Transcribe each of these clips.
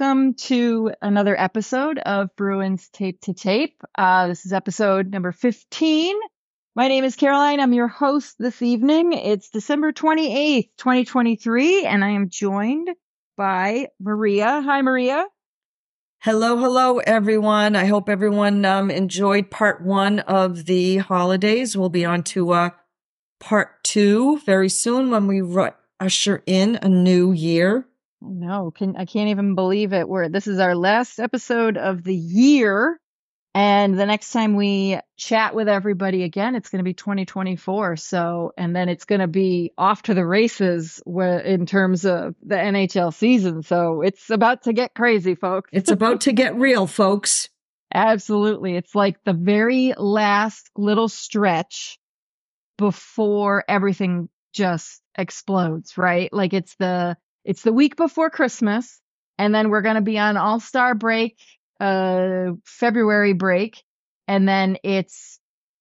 welcome to another episode of Bruins Tape to Tape. Uh, this is episode number 15. My name is Karoline. I'm your host this evening. It's December 28th, 2023, and I am joined by Maria. Hi, Maria. Hello, hello, everyone. I hope everyone um, enjoyed part one of the holidays. We'll be on to uh, part two very soon when we usher in a new year. No, can I can't even believe it. We're this is our last episode of the year. And the next time we chat with everybody again, it's going to be 2024. So, and then it's going to be off to the races where, in terms of the NHL season. So it's about to get crazy, folks. It's about to get real, folks. Absolutely. It's like the very last little stretch before everything just explodes, right? Like it's the it's the week before Christmas, and then we're going to be on All Star break, uh, February break, and then it's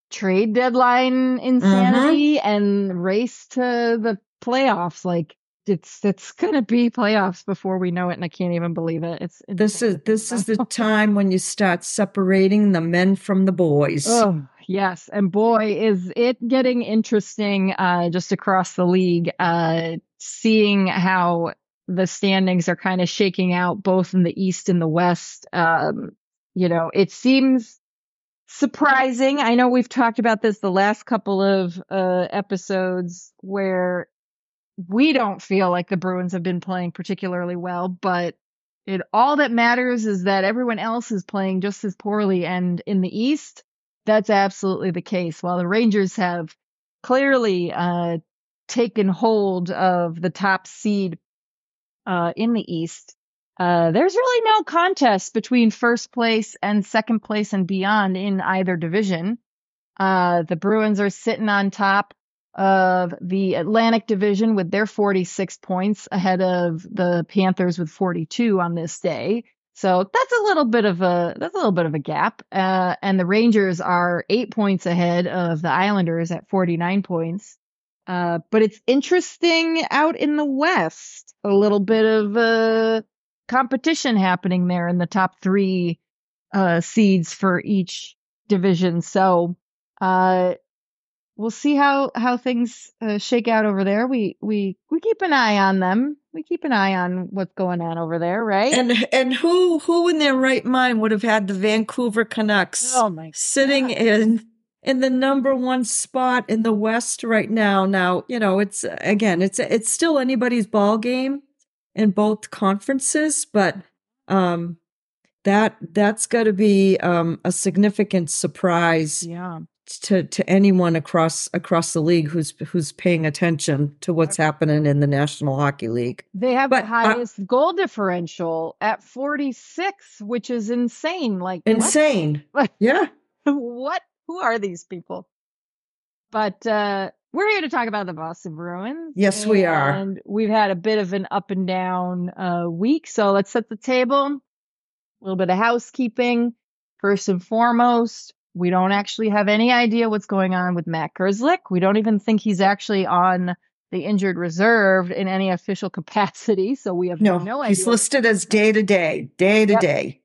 trade deadline insanity mm-hmm. and race to the playoffs. Like it's it's going to be playoffs before we know it, and I can't even believe it. It's, it's this is this is the time when you start separating the men from the boys. Oh yes, and boy, is it getting interesting uh, just across the league. Uh, seeing how the standings are kind of shaking out both in the East and the West. Um, you know, it seems surprising. I know we've talked about this the last couple of uh, episodes where we don't feel like the Bruins have been playing particularly well, but it all that matters is that everyone else is playing just as poorly. And in the East, that's absolutely the case. While the Rangers have clearly uh, taken hold of the top seed uh, in the East, uh, there's really no contest between first place and second place and beyond in either division. Uh, the Bruins are sitting on top of the Atlantic Division with their 46 points ahead of the Panthers with 42 on this day. So that's a little bit of a that's a little bit of a gap. Uh, and the Rangers are eight points ahead of the Islanders at 49 points. Uh, but it's interesting out in the West, a little bit of uh, competition happening there in the top three uh, seeds for each division. So uh, we'll see how how things uh, shake out over there. We we we keep an eye on them. We keep an eye on what's going on over there, right? And and who who in their right mind would have had the Vancouver Canucks oh sitting in in the number one spot in the West right now. Now, you know, it's again, it's it's still anybody's ball game in both conferences, but um that that's got to be um a significant surprise. Yeah. To, to anyone across across the league who's who's paying attention to what's happening in the National Hockey League. They have but, the uh highest uh, goal differential at 46, which is insane. Like insane. What? Yeah. what who are these people? But uh, we're here to talk about the Boston Bruins. Yes, we are. And we've had a bit of an up and down uh, week. So let's set the table. A little bit of housekeeping. First and foremost, we don't actually have any idea what's going on with Matt Grzelcyk. We don't even think he's actually on the injured reserve in any official capacity. So we have no, no idea. He's listed as day to day, day to day.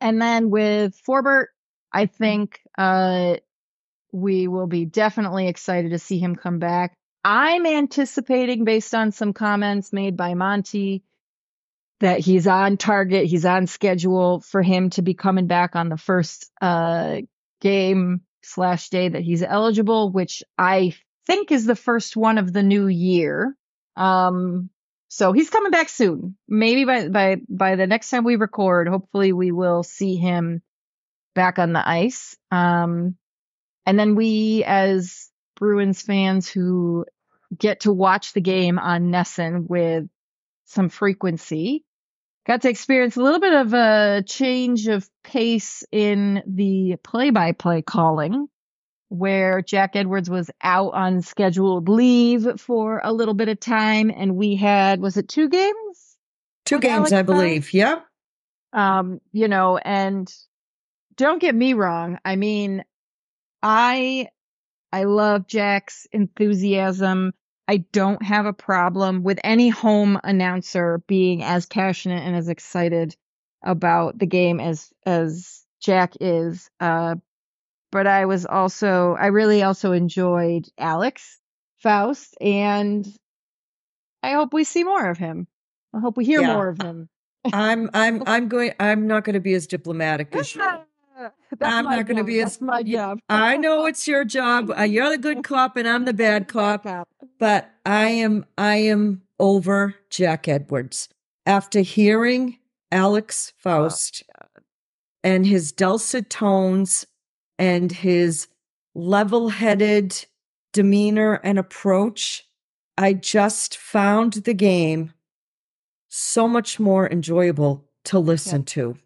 And then with Forbort, I think uh, we will be definitely excited to see him come back. I'm anticipating, based on some comments made by Monty, that he's on target, he's on schedule for him to be coming back on the first uh, game slash day that he's eligible, which I think is the first one of the new year. Um, so he's coming back soon. Maybe by by by the next time we record, hopefully we will see him back on the ice. Um, and then we, as Bruins fans who get to watch the game on NESN with some frequency, got to experience a little bit of a change of pace in the play by play calling, where Jack Edwards was out on scheduled leave for a little bit of time. And we had, was it two games? Two games, Alex I believe. Yep. Um, you know, and don't get me wrong. I mean, I I love Jack's enthusiasm. I don't have a problem with any home announcer being as passionate and as excited about the game as as Jack is. Uh, but I was also I really also enjoyed Alex Faust, and I hope we see more of him. I hope we hear Yeah. more of him. I'm I'm I'm going I'm not going to be as diplomatic as you. That's I'm not gonna be as- That's my job. I know it's your job. Uh, You're the good cop and I'm the bad cop. but I am I am over Jack Edwards after hearing Alex Faust and his dulcet tones and his level-headed demeanor and approach. I just found the game so much more enjoyable to listen to.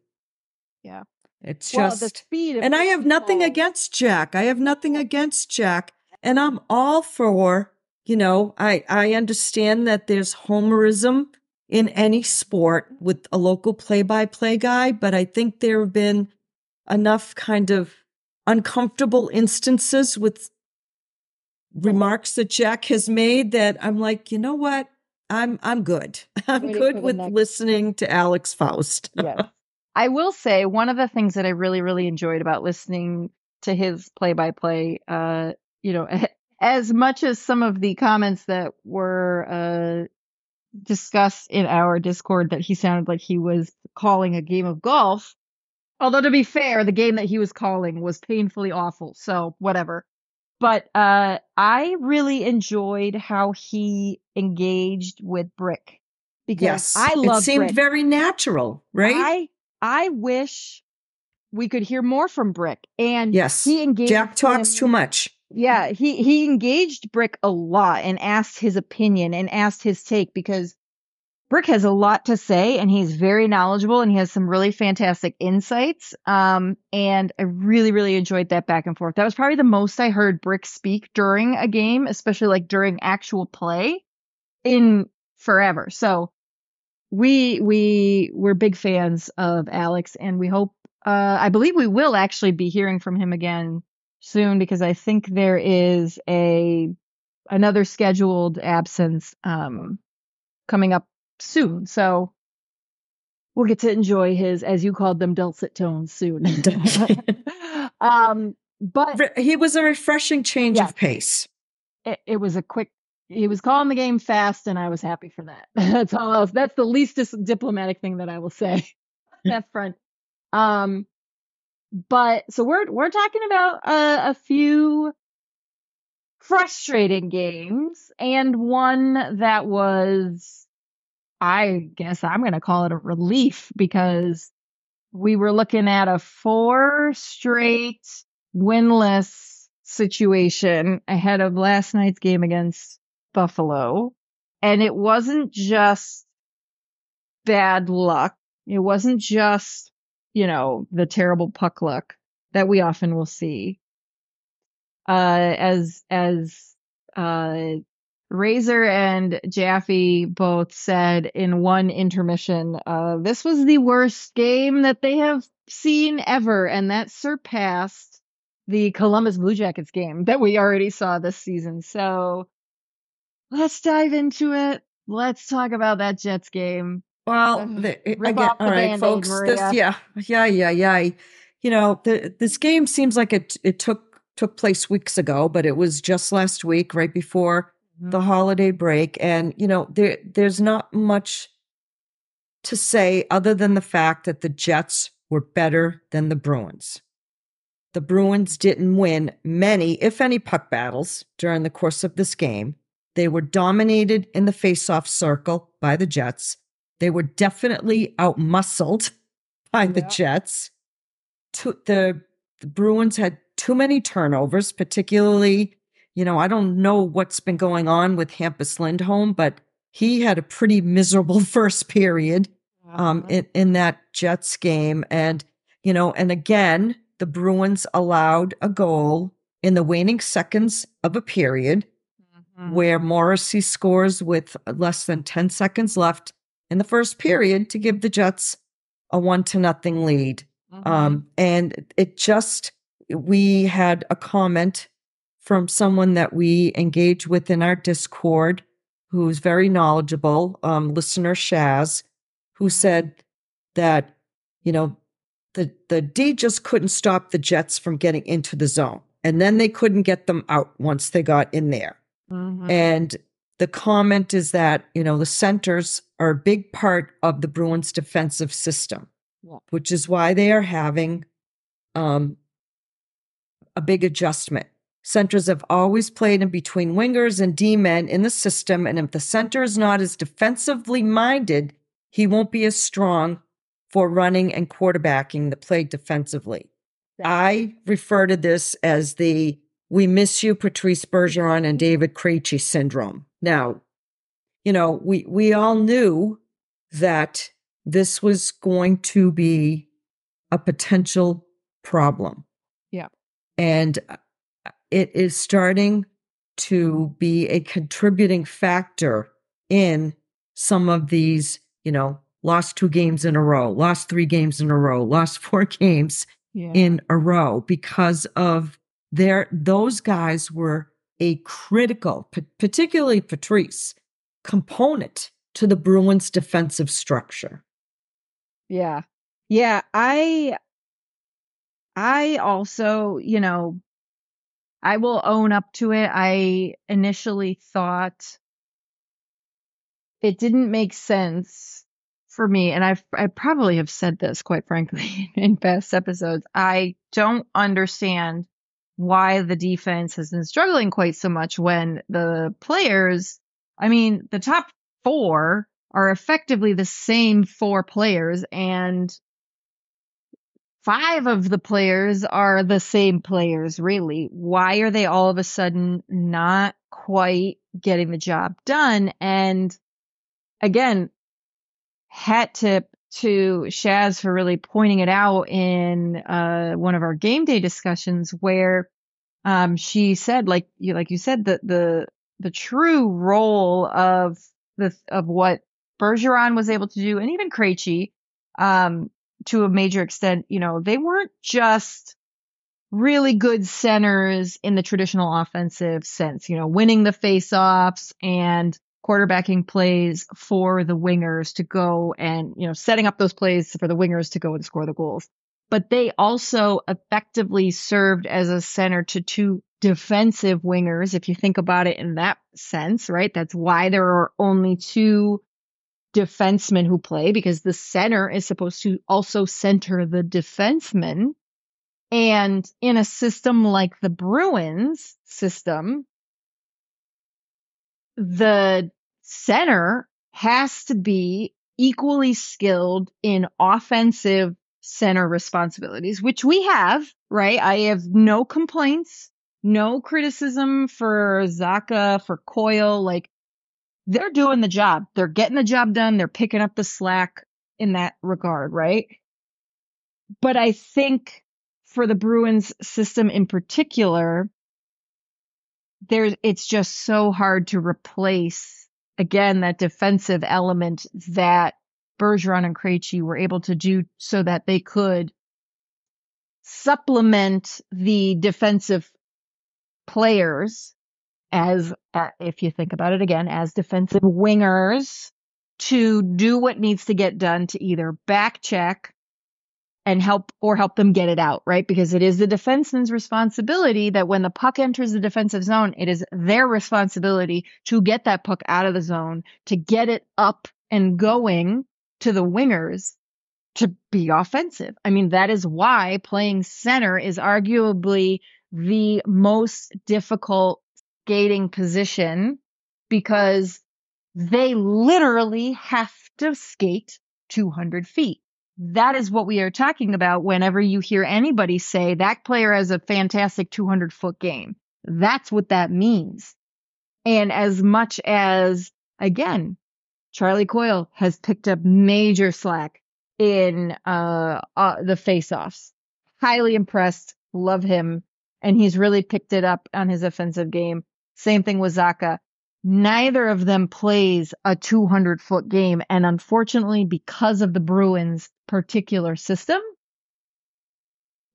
Yeah. It's Well, just the speed, and I have nothing people- against Jack. I have nothing against Jack. And I'm all for, you know, I, I understand that there's homerism in any sport with a local play by play guy, but I think there have been enough kind of uncomfortable instances with remarks that Jack has made that I'm like, you know what? I'm I'm good. I'm Ready good with next- listening to Alex Faust. yes. I will say one of the things that I really, really enjoyed about listening to his play by play, uh, you know, as much as some of the comments that were uh, discussed in our Discord that he sounded like he was calling a game of golf. Although to be fair, the game that he was calling was painfully awful. So whatever. But uh, I really enjoyed how he engaged with Brick because Yes. I love it seemed Brick. very natural, right? I I wish we could hear more from Brick. And Yes. he engaged Jack talks him- too much. Yeah, he he engaged Brick a lot and asked his opinion and asked his take because Brick has a lot to say and he's very knowledgeable and he has some really fantastic insights. Um, and I really, really enjoyed that back and forth. That was probably the most I heard Brick speak during a game, especially like during actual play in forever. So we we we're big fans of Alex and we hope uh I believe we will actually be hearing from him again soon because I think there is a another scheduled absence um coming up soon. So we'll get to enjoy his as you called them dulcet tones soon. um but He was a refreshing change Yeah. of pace. it, it was a quick he was calling the game fast and i was happy for that. That's all else that's the least dis- diplomatic thing that i will say. That front um but so we're we're talking about uh, a few frustrating games and one that was i guess i'm going to call it a relief because we were looking at a four straight winless situation ahead of last night's game against Buffalo. And it wasn't just bad luck. It wasn't just, you know, the terrible puck luck that we often will see. Uh, as, as, uh, Razor and Jaffe both said in one intermission, uh, this was the worst game that they have seen ever, and that surpassed the Columbus Blue Jackets game that we already saw this season. So let's dive into it. Let's talk about that Jets game. Well, the, eh, rip again, off the all right, folks. This, yeah, yeah, yeah, yeah. You know, the, this game seems like it it took took place weeks ago, but it was just last week, right before mm-hmm. the holiday break, and you know, there there's not much to say other than the fact that the Jets were better than the Bruins. The Bruins didn't win many, if any, puck battles during the course of this game. They were dominated in the faceoff circle by the Jets. They were definitely outmuscled by the Yeah. Jets. Too, the, the Bruins had too many turnovers, particularly, you know, I don't know what's been going on with Hampus Lindholm, but he had a pretty miserable first period um, in, in that Jets game. And, you know, and again, the Bruins allowed a goal in the waning seconds of a period Mhm. where Morrissey scores with less than 10 seconds left in the first period to give the Jets a one to nothing lead. Mhm. Um, and it just, we had a comment from someone that we engage with in our Discord, who's very knowledgeable, um, listener Shaz, who said that, you know, the, the D just couldn't stop the Jets from getting into the zone. And then they couldn't get them out once they got in there. Mm-hmm. And the comment is that, you know, the centers are a big part of the Bruins defensive system, yeah. which is why they are having um, a big adjustment. Centers have always played in between wingers and D men in the system, and if the center is not as defensively minded, he won't be as strong for running and quarterbacking the play defensively. I refer to this as the we miss you, Patrice Bergeron and David Krejci syndrome. Now, you know, we, we all knew that this was going to be a potential problem. Yeah. And uh, it is starting to be a contributing factor in some of these, you know, lost two games in a row, lost three games in a row, lost four games yeah. in a row because of their, those guys were a critical, particularly Patrice, component to the Bruins defensive structure. Yeah. Yeah, I I also, you know, I will own up to it. I initially thought it didn't make sense for me, and I've I probably have said this quite frankly in past episodes. I don't understand why the defense has been struggling quite so much when the players, I mean, the top four are effectively the same four players and five of the players are the same players, really. Why are they all of a sudden not quite getting the job done? And again, hat tip to Shaz for really pointing it out in uh, one of our game day discussions where um, she said, like you like you said, that the the true role of the of what Bergeron was able to do, and even Krejci, um, to a major extent, you know, they weren't just really good centers in the traditional offensive sense, you know, winning the faceoffs and quarterbacking plays for the wingers to go and, you know, setting up those plays for the wingers to go and score the goals. But they also effectively served as a center to two defensive wingers, if you think about it in that sense, right? That's why there are only two defensemen who play because the center is supposed to also center the defenseman. And in a system like the Bruins system, the center has to be equally skilled in offensive center responsibilities, which we have, right? I have no complaints, no criticism for Zacha, for Coyle. Like they're doing the job. They're getting the job done. They're picking up the slack in that regard, right? But I think for the Bruins system in particular, there's it's just so hard to replace again that defensive element that Bergeron and Krejci were able to do so that they could supplement the defensive players as uh, if you think about it again as defensive wingers to do what needs to get done to either back check and help or help them get it out, right? Because it is the defenseman's responsibility that when the puck enters the defensive zone, it is their responsibility to get that puck out of the zone, to get it up and going to the wingers to be offensive. I mean, that is why playing center is arguably the most difficult skating position because they literally have to skate 200 feet. That is what we are talking about whenever you hear anybody say that player has a fantastic 200 foot game. That's what that means. And as much as, again, Charlie Coyle has picked up major slack in uh, uh, the face-offs. Highly impressed, love him, and he's really picked it up on his offensive game. Same thing with Zacha. Neither of them plays a 200 foot game, and unfortunately, because of the Bruins' particular system,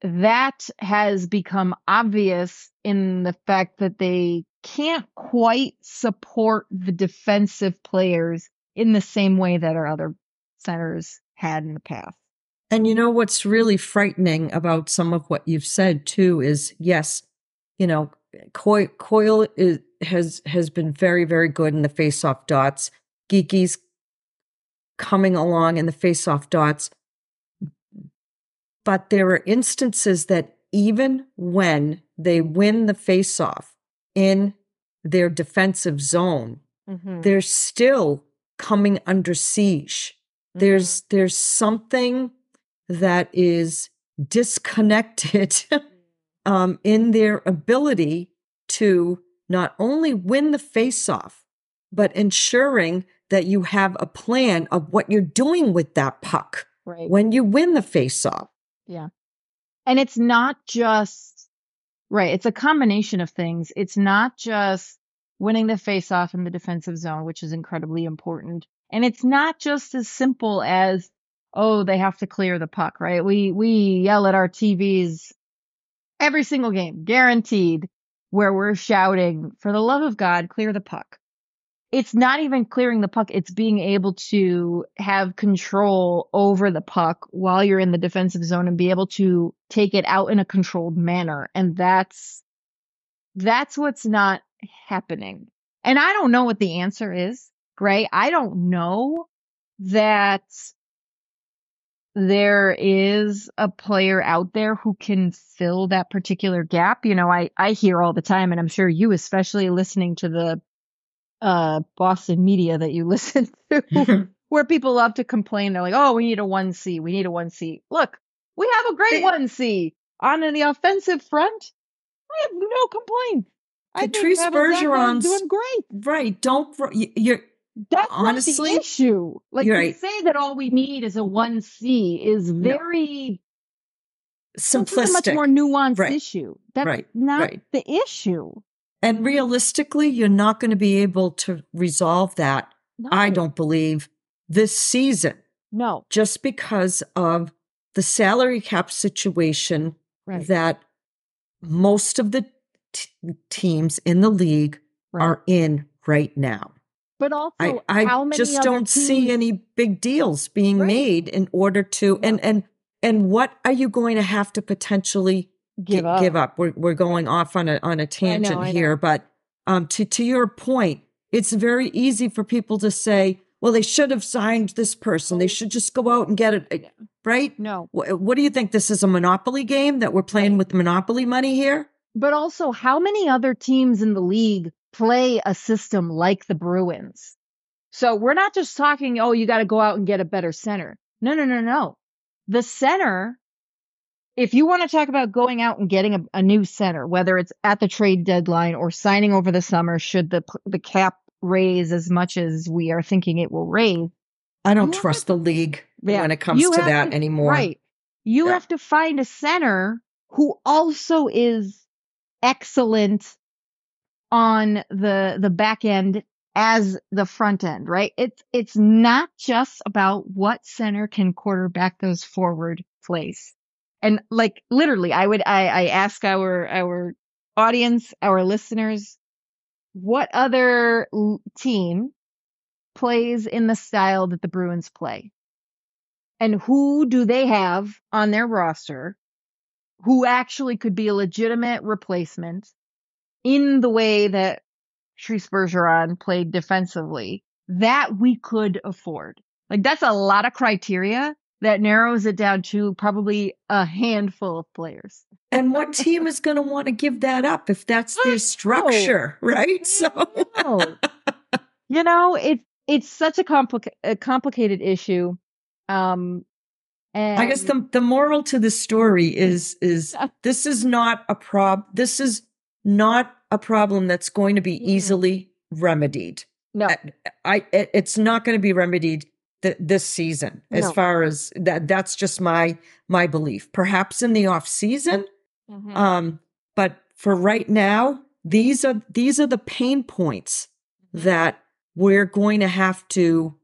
that has become obvious in the fact that they can't quite support the defensive players in the same way that our other centers had in the past. And you know what's really frightening about some of what you've said too is yes, you know, Coyle is, has has been very very good in the face-off dots. Geekie's coming along in the face-off dots. But there are instances that even when they win the face-off in their defensive zone, mm-hmm. they're still coming under siege. Mm-hmm. There's there's something that is disconnected um, in their ability to not only win the face-off, but ensuring that you have a plan of what you're doing with that puck right. when you win the face-off. Yeah. And it's not just right, it's a combination of things. It's not just winning the face-off in the defensive zone, which is incredibly important. And it's not just as simple as oh, they have to clear the puck, right? We we yell at our TVs every single game, guaranteed, where we're shouting, for the love of God, clear the puck. It's not even clearing the puck, it's being able to have control over the puck while you're in the defensive zone and be able to take it out in a controlled manner. And that's that's what's not happening. And I don't know what the answer is, Gray. I don't know that there is a player out there who can fill that particular gap. You know, I, I hear all the time, and I'm sure you, especially listening to the uh, Boston media that you listen to, where people love to complain. They're like, oh, we need a 1C. We need a 1C. Look, we have a great 1C on the offensive front. I have no complaint. I Patrice Bergeron's doing great. Right. Don't, you're, that's honestly not the issue. Like to right. say that all we need is a one C is very no. simplistic, much more nuanced right. issue. That's right. not right. the issue. And realistically, you're not going to be able to resolve that. No. I don't believe this season. No, just because of the salary cap situation that most of the t- teams in the league are in right now. But also, I, I just don't teams... see any big deals being right. made in order to and and and what are you going to have to potentially give up? Give up. We're we're going off on a on a tangent I know, I here, but um, to to your point, it's very easy for people to say, "Well, they should have signed this person. They should just go out and get it." Right? No. What, what do you think? This is a monopoly game that we're playing right. with monopoly money here? But also, how many other teams in the league play a system like the Bruins. So we're not just talking, oh, you got to go out and get a better center. No, no, no, no. The center, if you want to talk about going out and getting a, a new center, whether it's at the trade deadline or signing over the summer, should the the cap raise as much as we are thinking it will raise. I don't trust the league yeah, when it comes to that to, anymore. Right. You yeah. have to find a center who also is excellent on the the back end as the front end, right? It's it's not just about what center can quarterback those forward plays. And like literally, I would I, I ask our our audience, our listeners, what other team plays in the style that the Bruins play? And who do they have on their roster who actually could be a legitimate replacement in the way that Patrice Bergeron played defensively that we could afford. Like that's a lot of criteria that narrows it down to probably a handful of players. And what team is going to want to give that up if that's their structure, right? So you know, it's it's such a, complica- a complicated issue. Um and I guess the the moral to the story is is this is not a prob this is not a problem that's going to be easily remedied. No, I, I it's not going to be remedied th- this season. As far as that, that's just my my belief. Perhaps in the off season, mm-hmm. um, but for right now, these are these are the pain points mm-hmm. that we're going to have to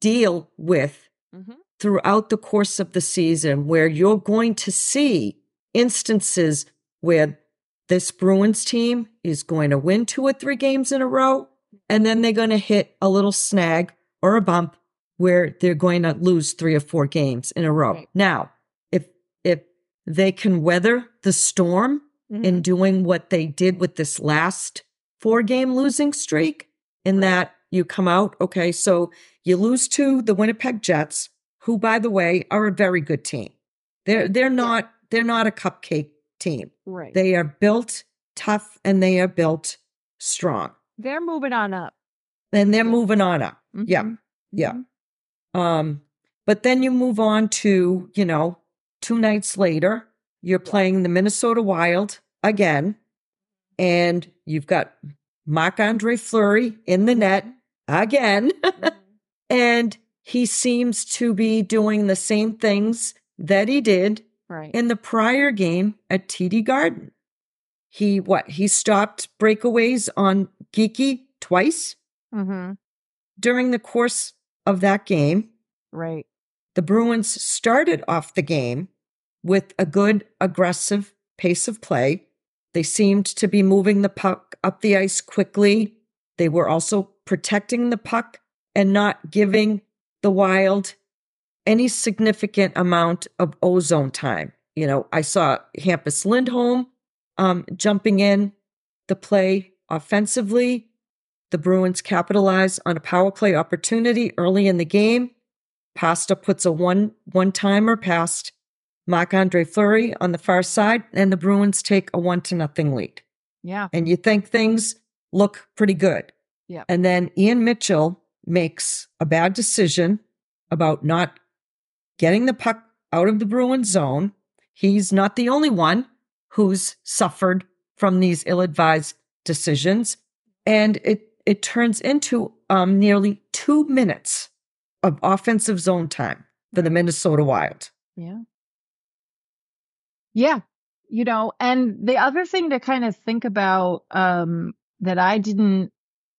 deal with mm-hmm. throughout the course of the season, where you're going to see instances where this Bruins team is going to win two or three games in a row, and then they're going to hit a little snag or a bump where they're going to lose three or four games in a row. Right. Now, if if they can weather the storm Mhm. in doing what they did with this last four game losing streak, in that you come out, okay, so you lose to the Winnipeg Jets, who by the way are a very good team. They're they're not they're not a cupcake team. right. They are built tough and they are built strong. They're moving on up. And they're moving on up. Yeah. Mhm. Yeah. Mhm. Um, but then you move on to, you know, two nights later, you're playing the Minnesota Wild again, and you've got Marc Andre Fleury in the net again. Mhm. and he seems to be doing the same things that he did Right. in the prior game at TD Garden. He what? He stopped breakaways on Geekie twice hmm during the course of that game. Right. The Bruins started off the game with a good aggressive pace of play. They seemed to be moving the puck up the ice quickly. They were also protecting the puck and not giving the Wild any significant amount of ozone time. You know, I saw Hampus Lindholm um, jumping in the play offensively. The Bruins capitalize on a power play opportunity early in the game. Pasta puts a one one timer past Marc Andre Fleury on the far side, and the Bruins take a one to nothing lead. Yeah. And you think things look pretty good. Yeah. And then Ian Mitchell makes a bad decision about not getting the puck out of the Bruins zone. He's not the only one who's suffered from these ill-advised decisions. And it it turns into um, nearly two minutes of offensive zone time for the Minnesota Wild. Yeah. Yeah. You know, and the other thing to kind of think about um, that I didn't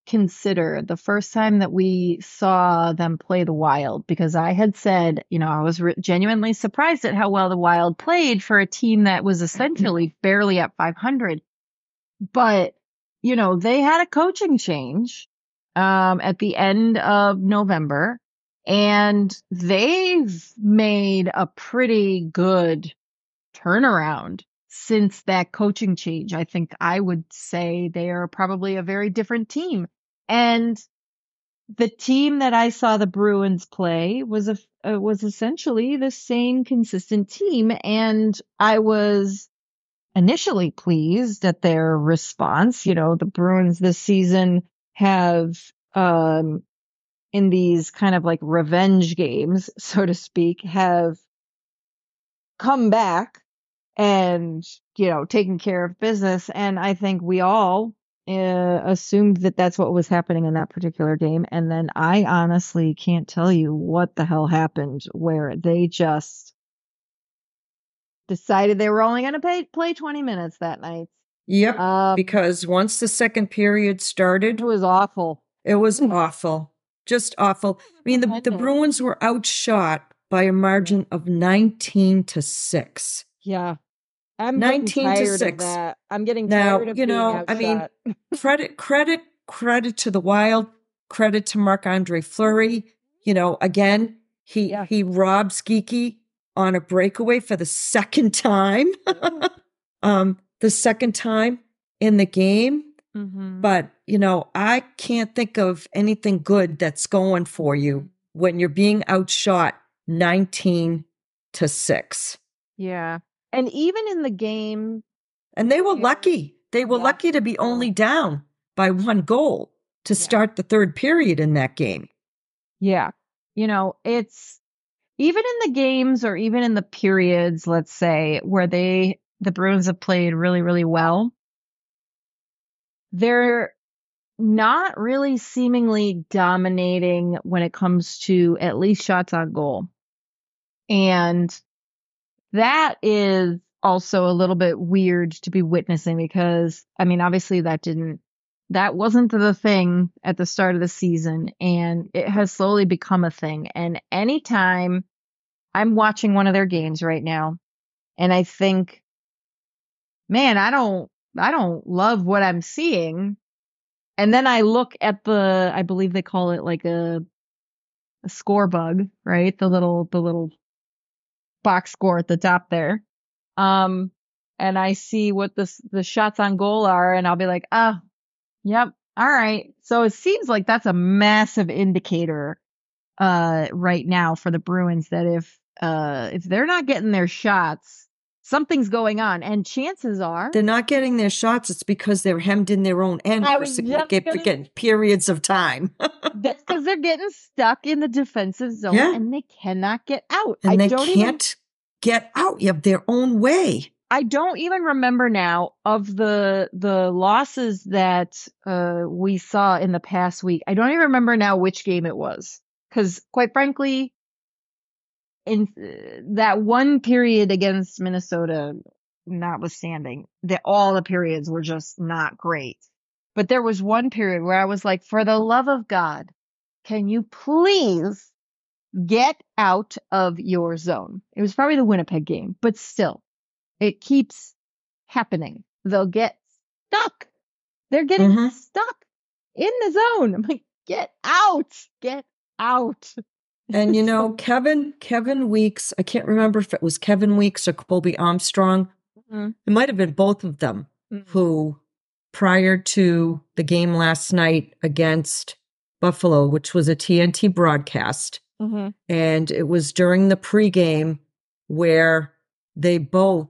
consider the first time that we saw them play the Wild, because I had said, you know, I was re- genuinely surprised at how well the Wild played for a team that was essentially barely at 500. But, you know, they had a coaching change um, at the end of November and they've made a pretty good turnaround since that coaching change. I think I would say they are probably a very different team. And the team that I saw the Bruins play was a uh, was essentially the same consistent team and I was initially pleased at their response. You know, the Bruins this season have um in these kind of like revenge games, so to speak, have come back and, you know, taken care of business. And I think we all uh, assumed that that's what was happening in that particular game. And then I honestly can't tell you what the hell happened where they just decided they were only going to play, play 20 minutes that night. Yep. Um, because once the second period started, it was awful. It was awful. Just awful. I mean, the, the Bruins were outshot by a margin of 19 to 6. Yeah. I'm 19 to 6. I'm getting Now, tired of you know, I mean. Credit, credit, credit to the Wild, credit to Marc Andre Fleury. You know, again, he Yeah. he robs Geekie on a breakaway for the second time. um, the second time in the game. Mhm. But, you know, I can't think of anything good that's going for you when you're being outshot 19 to 6. Yeah. And even in the game, And they were lucky. They were Yeah. lucky to be only down by one goal to Yeah. start the third period in that game. yeah, you know, it's even in the games or even in the periods, let's say, where they, the Bruins have played really, really well, they're not really seemingly dominating when it comes to at least shots on goal. And that is also a little bit weird to be witnessing because, I mean, obviously that didn't, that wasn't the thing at the start of the season and it has slowly become a thing. And anytime I'm watching one of their games right now and I think man, I don't, I don't love what I'm seeing. And then I look at the, I believe they call it like a, a score bug, right? The little, the little box score at the top there. Um, and I see what the, the shots on goal are and I'll be like, oh, yep. All right. So it seems like that's a massive indicator, uh, right now for the Bruins that if, uh, if they're not getting their shots, something's going on. And chances are They're not getting their shots. It's because they're hemmed in their own end for significant gonna- periods of time. that's because they're getting stuck in the defensive zone Yeah. and they cannot get out. and I they don't even can't get out of their own way. I don't even remember now of the the losses that uh we saw in the past week. I don't even remember now which game it was cuz quite frankly in that one period against Minnesota notwithstanding, that all the periods were just not great. But there was one period where I was like for the love of God, can you please get out of your zone? It was probably the Winnipeg game, but still it keeps happening. They'll get stuck. They're getting Mhm. stuck in the zone. I'm like, get out, get out. And you know, Kevin, Kevin Weeks, I can't remember if it was Kevin Weeks or Colby Armstrong. Mhm. It might have been both of them who, prior to the game last night against Buffalo, which was a TNT broadcast, Mhm. and it was during the pregame where they both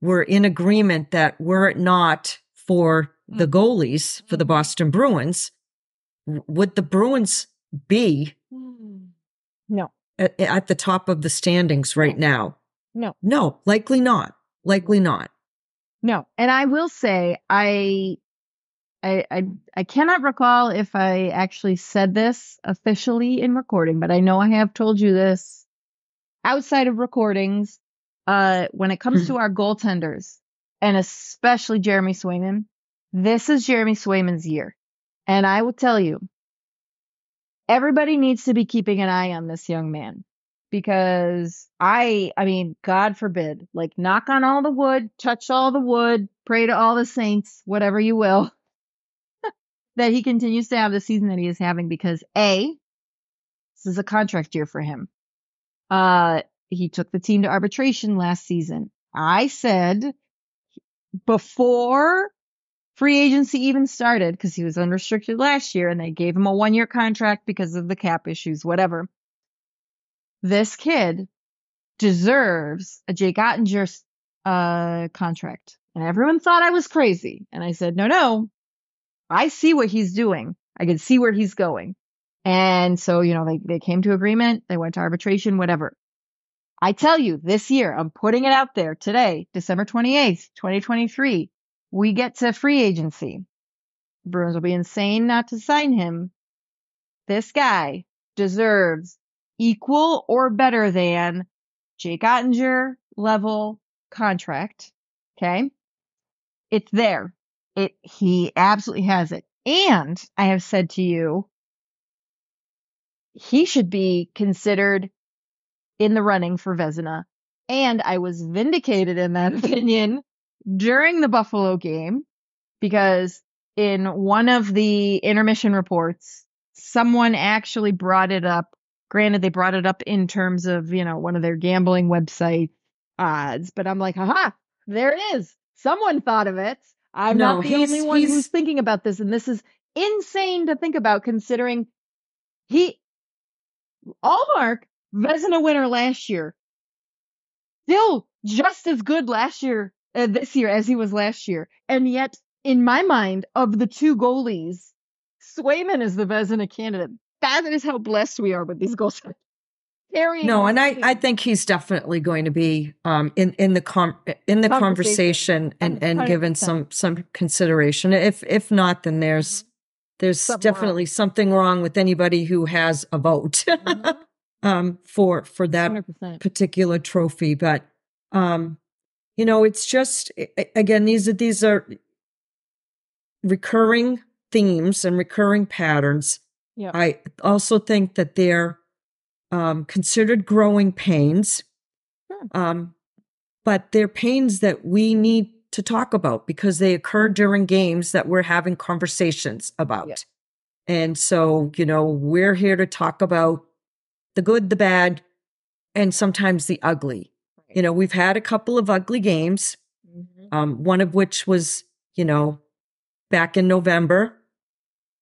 were in agreement that were it not for the goalies for the Boston Bruins, would the Bruins be No, at, at the top of the standings right now? no, No, likely not. Likely not. no. And I will say, I, I, I, I cannot recall if I actually said this officially in recording, but I know I have told you this outside of recordings. Uh, when it comes to our goaltenders, and especially Jeremy Swayman, this is Jeremy Swayman's year. And I will tell you, everybody needs to be keeping an eye on this young man because I, I mean, God forbid, like knock on all the wood, touch all the wood, pray to all the saints, whatever you will, that he continues to have the season that he is having because A, this is a contract year for him. Uh, he took the team to arbitration last season. I said before free agency even started, because he was unrestricted last year and they gave him a one year contract because of the cap issues, whatever. This kid deserves a Jake Oettinger uh, contract. And everyone thought I was crazy. And I said, no, no, I see what he's doing. I can see where he's going. And so, you know, they, they came to agreement. They went to arbitration, whatever. I tell you, this year, I'm putting it out there today, December 28th, 2023. We get to free agency. Bruins will be insane not to sign him. This guy deserves equal or better than Jake Oettinger level contract. Okay. It's there. It, he absolutely has it. And I have said to you, he should be considered in the running for Vezina. And I was vindicated in that opinion during the Buffalo game because in one of the intermission reports, someone actually brought it up. Granted, they brought it up in terms of, you know, one of their gambling website odds, but I'm like, haha, there it is. Someone thought of it. I'm No, not the only one he's- who's thinking about this. And this is insane to think about considering he, Ullmark, Vezina winner last year, still just as good last year, uh, this year as he was last year. And yet, in my mind, of the two goalies, Swayman is the Vezina candidate. That is how blessed we are with these goals. Carrying No, and I. I think he's definitely going to be um, in in the com- in the Conversation. conversation and, and given 100%. some some consideration. If if not, then there's there's Mm-hmm. Something wrong. definitely something wrong with anybody who has a vote Mhm. um, for for that 100%. particular trophy. But um, you know, it's just again these are these are recurring themes and recurring patterns. Yeah. I also think that they're um, considered growing pains, Sure. um, but they're pains that we need to talk about because they occur during games that we're having conversations about. And so, you know, we're here to talk about the good, the bad, and sometimes the ugly. You know, we've had a couple of ugly games, Mhm. um, one of which was, you know, back in November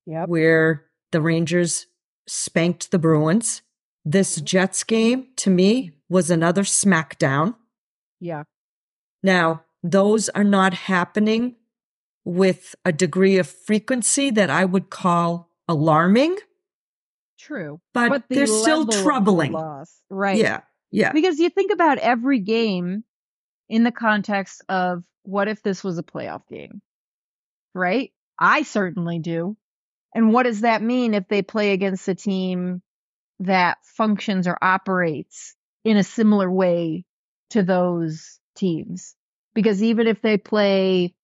Yep. where the Rangers spanked the Bruins. This Jets game to me was another smackdown. Yeah. Now, those are not happening with a degree of frequency that I would call alarming, True. but, the they're still troubling. loss- Right. Yeah. Yeah. Because you think about every game in the context of what if this was a playoff game? Right? I certainly do. And what does that mean if they play against a team that functions or operates in a similar way to those teams? Because even if they play,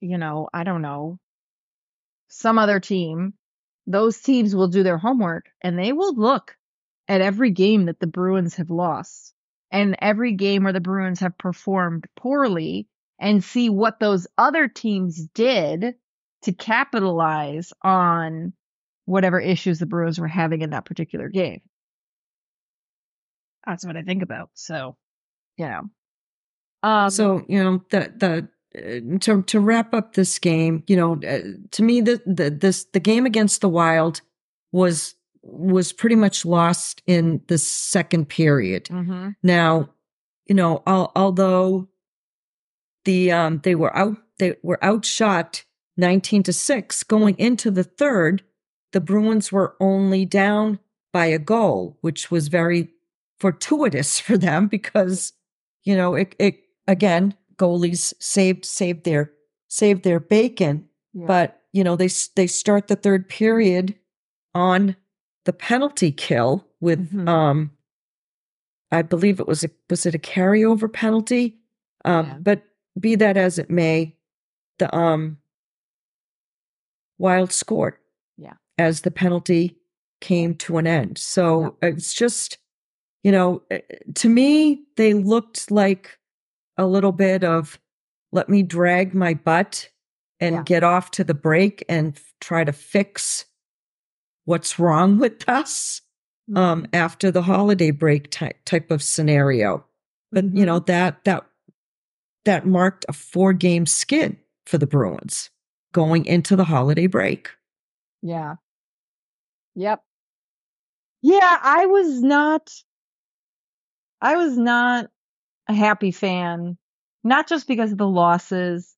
you know, I don't know, some other team, those teams will do their homework and they will look at every game that the Bruins have lost and every game where the Bruins have performed poorly and see what those other teams did to capitalize on whatever issues the Bruins were having in that particular game. That's what I think about. So, you know. Um, so you know the the uh, to to wrap up this game, you know, uh, to me the, the this the game against the Wild was was pretty much lost in the second period. mhm. Now, you know, al- although the um they were out they were outshot 19 to 6 going into the third, the Bruins were only down by a goal, which was very fortuitous for them because you know, it it again, goalies saved saved their saved their bacon, Yeah. but you know, they they start the third period on the penalty kill with Mhm. um I believe it was a was it a carryover penalty? Um Yeah. but be that as it may, the um Wild scored. Yeah. As the penalty came to an end. So it's just you know, eh, to me they looked like a little bit of let me drag my butt and Yeah. get off to the break and f- try to fix what's wrong with us um after the holiday break type type of scenario but you know that that that marked a four game skid for the bruins going into the holiday break Yeah. Yep. Yeah, I was not I was not a happy fan, not just because of the losses,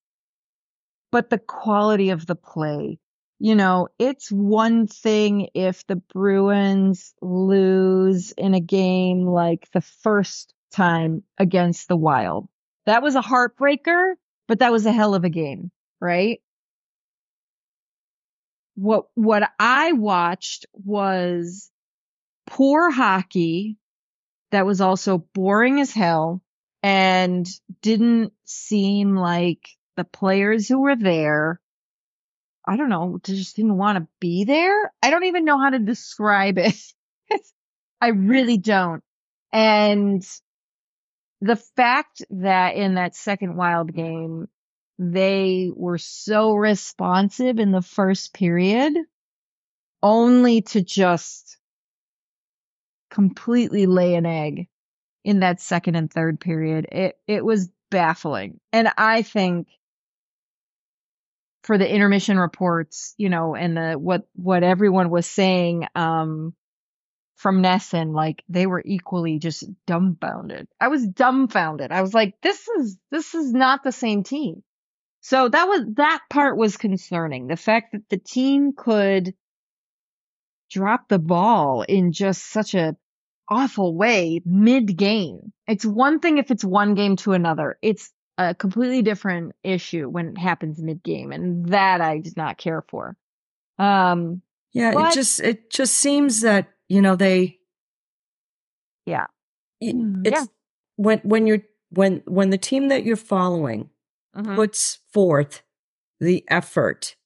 but the quality of the play. You know, it's one thing if the Bruins lose in a game like the first time against the Wild. That was a heartbreaker, but that was a hell of a game, right? what what I watched was poor hockey that was also boring as hell and didn't seem like the players who were there I don't know, just didn't want to be there. I don't even know how to describe it. I really don't. And the fact that in that second wild game, they were so responsive in the first period, only to just completely lay an egg in that second and third period. It it was baffling. And I think for the intermission reports, you know, and the what what everyone was saying um from NESN, like they were equally just dumbfounded. I was dumbfounded. I was like, this is this is not the same team. So that was that part was concerning. The fact that the team could drop the ball in just such a awful way mid game. It's one thing if it's one game to another. It's a completely different issue when it happens mid game and that I did not care for. Um yeah But- it just it just seems that you know they Yeah. it- Mm, it's yeah. when when you're when when the team that you're following mhm. puts forth the effort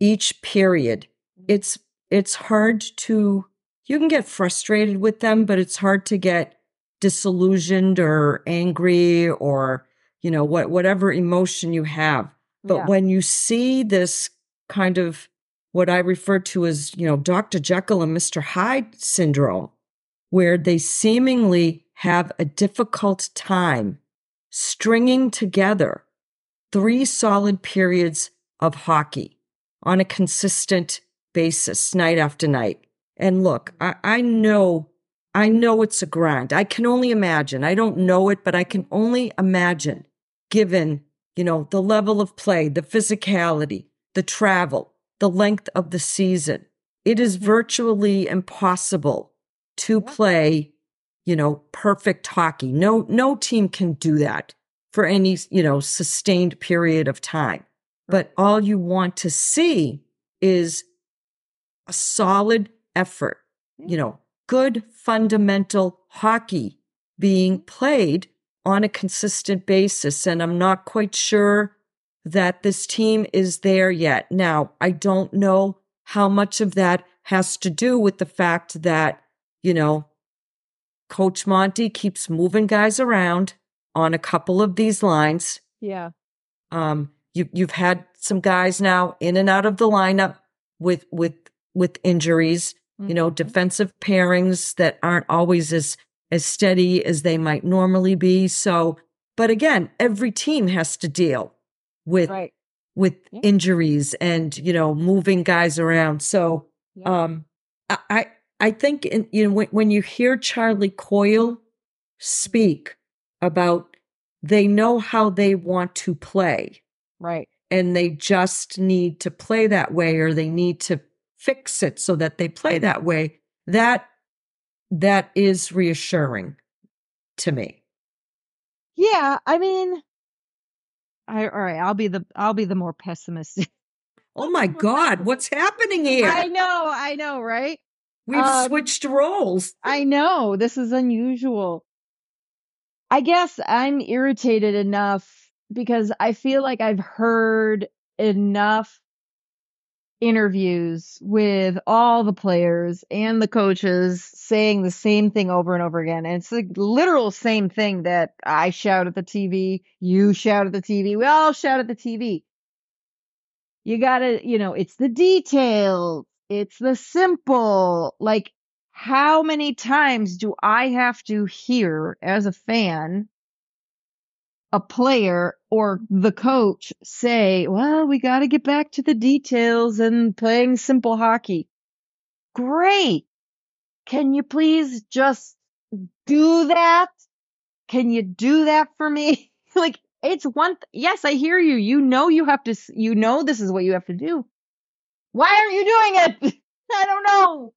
each period it's it's hard to you can get frustrated with them but it's hard to get disillusioned or angry or you know, what, whatever emotion you have. But Yeah. when you see this kind of what I refer to as, you know, Dr. Jekyll and Mr. Hyde syndrome, where they seemingly have a difficult time stringing together three solid periods of hockey on a consistent basis, night after night. And look, I, I know, I know it's a grind. I can only imagine. I don't know it, but I can only imagine given, you know, the level of play, the physicality, the travel, the length of the season. It is mm-hmm. virtually impossible to play, you know, perfect hockey. No, no team can do that for any, you know, sustained period of time. But all you want to see is a solid effort, you know, good fundamental hockey being played on a consistent basis. And I'm not quite sure that this team is there yet. Now, I don't know how much of that has to do with the fact that, you know, Coach Monty keeps moving guys around on a couple of these lines. Yeah. Um, you you've had some guys now in and out of the lineup with with with injuries. You know, Mhm. defensive pairings that aren't always as as steady as they might normally be. So, but again, every team has to deal with Right. with Yeah. injuries and you know moving guys around. So, Yeah. um, I I, think in, you know when, when you hear Charlie Coyle speak about they know how they want to play Right. and they just need to play that way or they need to fix it so that they play that way that that is reassuring to me Yeah. I mean, I, all right. I'll be the I'll be the more pessimistic. oh my god what's happening here I know. I know. Right. we've um, switched roles I know this is unusual. I guess I'm irritated enough because I feel like I've heard enough interviews with all the players and the coaches saying the same thing over and over again. And it's the literal same thing that I shout at the TV, you shout at the TV, we all shout at the TV. You gotta, you know, it's the details, it's the simple. Like, how many times do I have to hear as a fan a player or the coach say, well, we got to get back to the details and playing simple hockey? Great. Can you please just do that? Can you do that for me? like, it's one, th- yes, I hear you. You know, you have to, you know, this is what you have to do. Why aren't you doing it? I don't know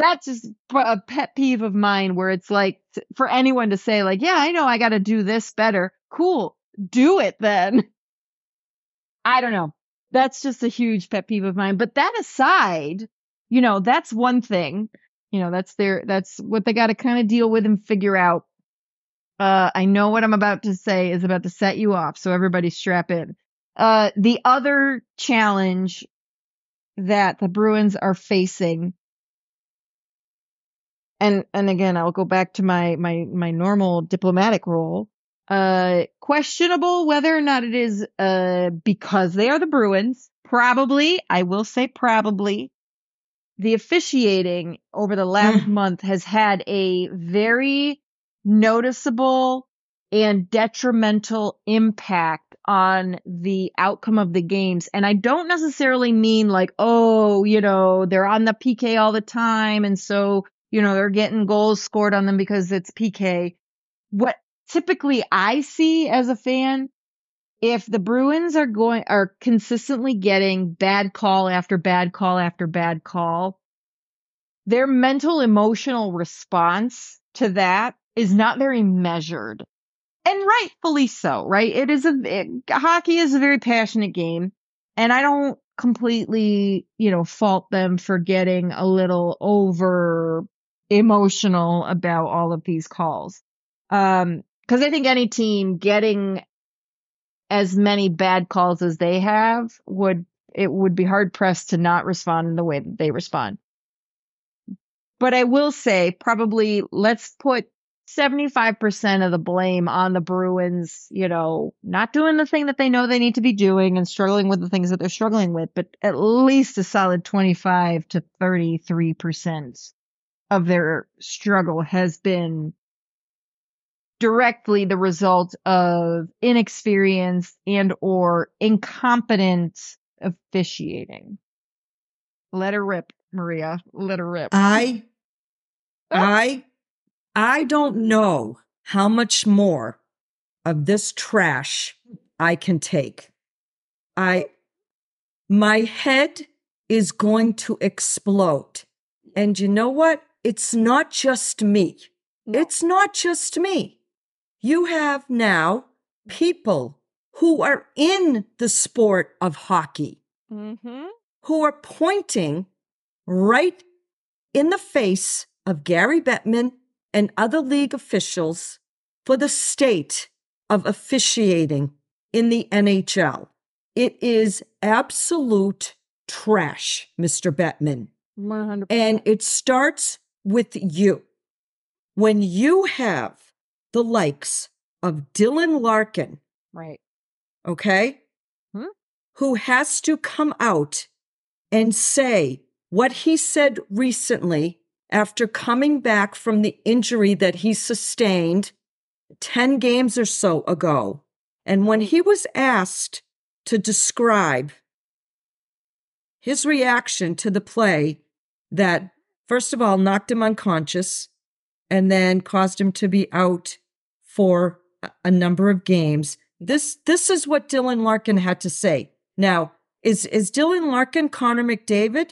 that's just a pet peeve of mine where it's like for anyone to say like yeah i know i gotta do this better cool do it then. I don't know. That's just a huge pet peeve of mine but that aside you know that's one thing you know that's their that's what they gotta kind of deal with and figure out. Uh i know what i'm about to say is about to set you off so everybody strap in. Uh the other challenge that the bruins are facing and and again i'll go back to my my my normal diplomatic role uh questionable whether or not it is uh because they are the bruins probably i will say probably the officiating over the last month has had a very noticeable and detrimental impact on the outcome of the games. And I don't necessarily mean like, oh, you know, they're on the PK all the time. And so, you know, they're getting goals scored on them because it's PK. What typically I see as a fan, if the Bruins are going, are consistently getting bad call after bad call after bad call, their mental emotional response to that is not very measured and rightfully so, right? It is a it, hockey is a very passionate game, and I don't completely, you know, fault them for getting a little over emotional about all of these calls. Um, because I think any team getting as many bad calls as they have would it would be hard pressed to not respond in the way that they respond. But I will say, probably let's put 75% of the blame on the Bruins, you know, not doing the thing that they know they need to be doing and struggling with the things that they're struggling with, but at least a solid 25 to 33% of their struggle has been directly the result of inexperience and or incompetent officiating. Let her rip, Maria. Let her rip. I, ah. I, I don't know how much more of this trash I can take. I, my head is going to explode. And you know what? It's not just me. It's not just me. You have now people who are in the sport of hockey Mm-hmm. who are pointing right in the face of Gary Bettman and other league officials for the state of officiating in the NHL. It is absolute trash, Mr. Bettman. 100%. And it starts with you. When you have the likes of Dylan Larkin, right. okay, Hmm? who has to come out and say what he said recently after coming back from the injury that he sustained 10 games or so ago. And when he was asked to describe his reaction to the play that, first of all, knocked him unconscious and then caused him to be out for a- number of games. This this is what Dylan Larkin had to say. Now, is is Dylan Larkin Connor McDavid?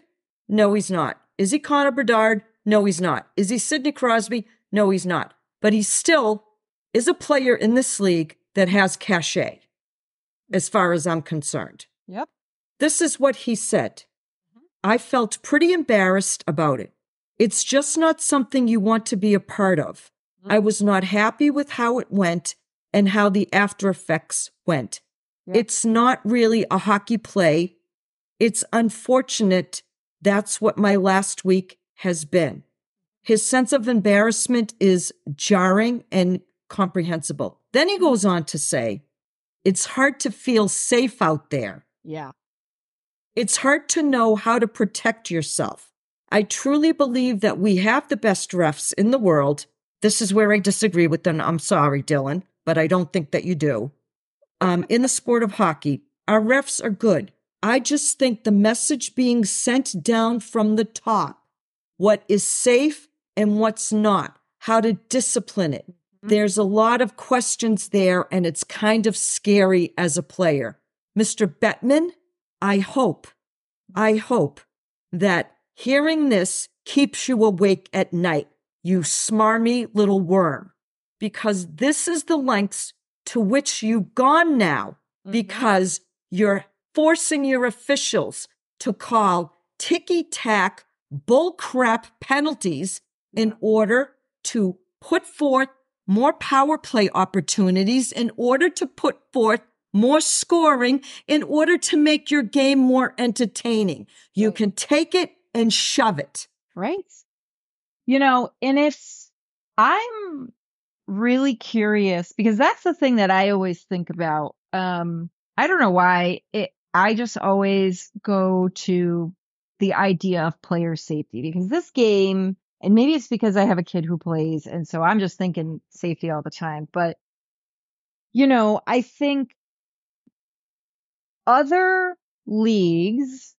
No, he's not. Is he Connor Bedard? No, he's not. Is he Sidney Crosby? No, he's not. But he still is a player in this league that has cachet, as far as I'm concerned. Yep. This is what he said. I felt pretty embarrassed about it. It's just not something you want to be a part of. I mm-hmm. was not happy with how it went and how the after effects went. Yep. It's not really a hockey play. It's unfortunate. That's what my last week has been. His sense of embarrassment is jarring and comprehensible. Then he mm-hmm. goes on to say, It's hard to feel safe out there. Yeah. It's hard to know how to protect yourself. I truly believe that we have the best refs in the world. This is where I disagree with them. I'm sorry, Dylan, but I don't think that you do. Um, in the sport of hockey, our refs are good. I just think the message being sent down from the top, what is safe and what's not, how to discipline it. There's a lot of questions there, and it's kind of scary as a player. Mr. Bettman, I hope, I hope that hearing this keeps you awake at night, you smarmy little worm, because this is the lengths to which you've gone now, mm-hmm. because you're forcing your officials to call ticky tack bullcrap penalties in order to put forth more power play opportunities, in order to put forth more scoring, in order to make your game more entertaining. You Right. can take it and shove it. Right. You know, and it's, I'm really curious because that's the thing that I always think about. Um, I don't know why it, I just always go to the idea of player safety because this game, and maybe it's because I have a kid who plays. And so I'm just thinking safety all the time. But, you know, I think other leagues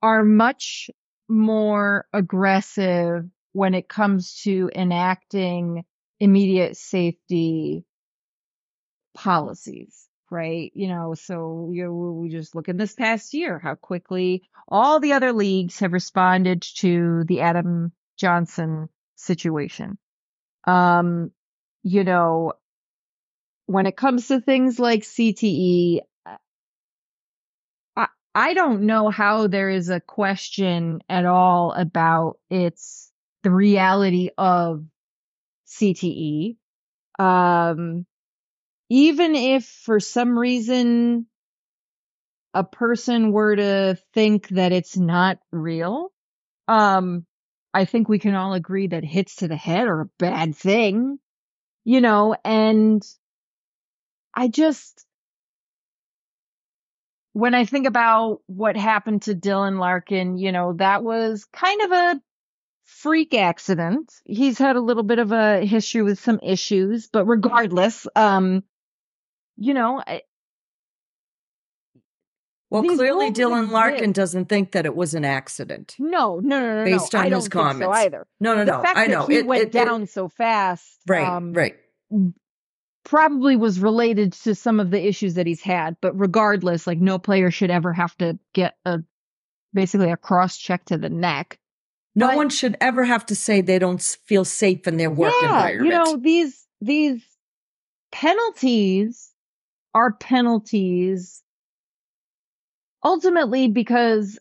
are much more aggressive when it comes to enacting immediate safety policies, right? You know, so you know, we just look in this past year how quickly all the other leagues have responded to the Adam Johnson situation. Um, you know, when it comes to things like CTE, I, I don't know how there is a question at all about its the reality of CTE. Um, even if for some reason a person were to think that it's not real, um, I think we can all agree that hits to the head are a bad thing. you know, and I just, when I think about what happened to Dylan Larkin, you know, that was kind of a freak accident. He's had a little bit of a history with some issues, but regardless, um, you know, well, clearly Dylan Larkin doesn't think that it was an accident. No, no, no, no. Based no. on I his comments, so either. No, no, the no. Fact I know that he it went it, down it, so fast. Right, um, right. Probably was related to some of the issues that he's had, but regardless, like no player should ever have to get a basically a cross check to the neck. No but, one should ever have to say they don't feel safe in their work yeah, environment. You know these these penalties are penalties ultimately because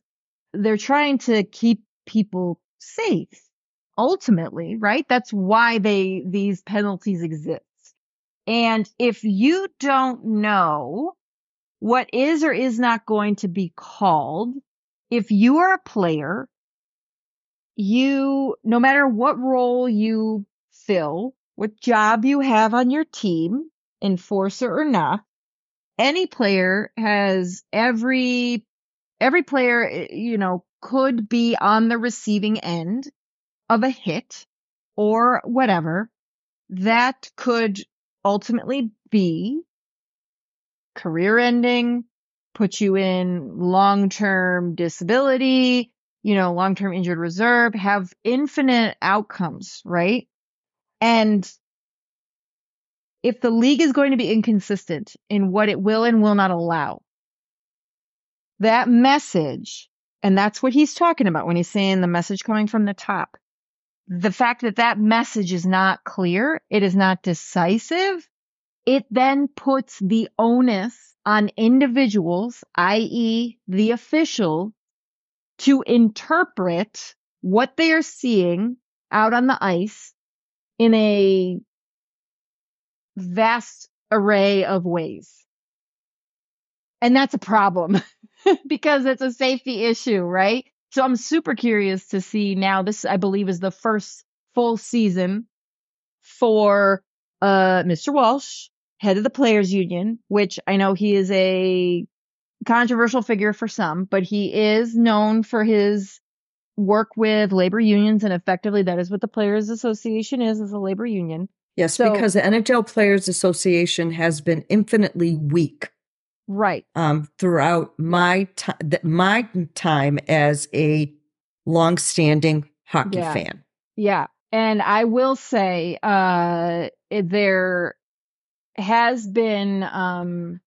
they're trying to keep people safe ultimately right that's why they these penalties exist and if you don't know what is or is not going to be called if you are a player you no matter what role you fill what job you have on your team enforcer or not any player has every every player eh, you know could be on the receiving end of a hit or whatever that could ultimately be career ending put you in long-term disability you know long-term injured reserve have infinite outcomes right and if the league is going to be inconsistent in what it will and will not allow, that message, and that's what he's talking about when he's saying the message coming from the top. The fact that that message is not clear, it is not decisive, it then puts the onus on individuals, i.e., the official, to interpret what they are seeing out on the ice in a vast array of ways. And that's a problem because it's a safety issue, right? So I'm super curious to see now this I believe is the first full season for uh Mr. Walsh, head of the players union, which I know he is a controversial figure for some, but he is known for his work with labor unions and effectively that is what the players association is is a labor union Yes, so, because the NHL Players Association has been infinitely weak. Right. Um, throughout my time, my time as a long-standing hockey yeah. fan. Yeah, and I will say, uh, there has been um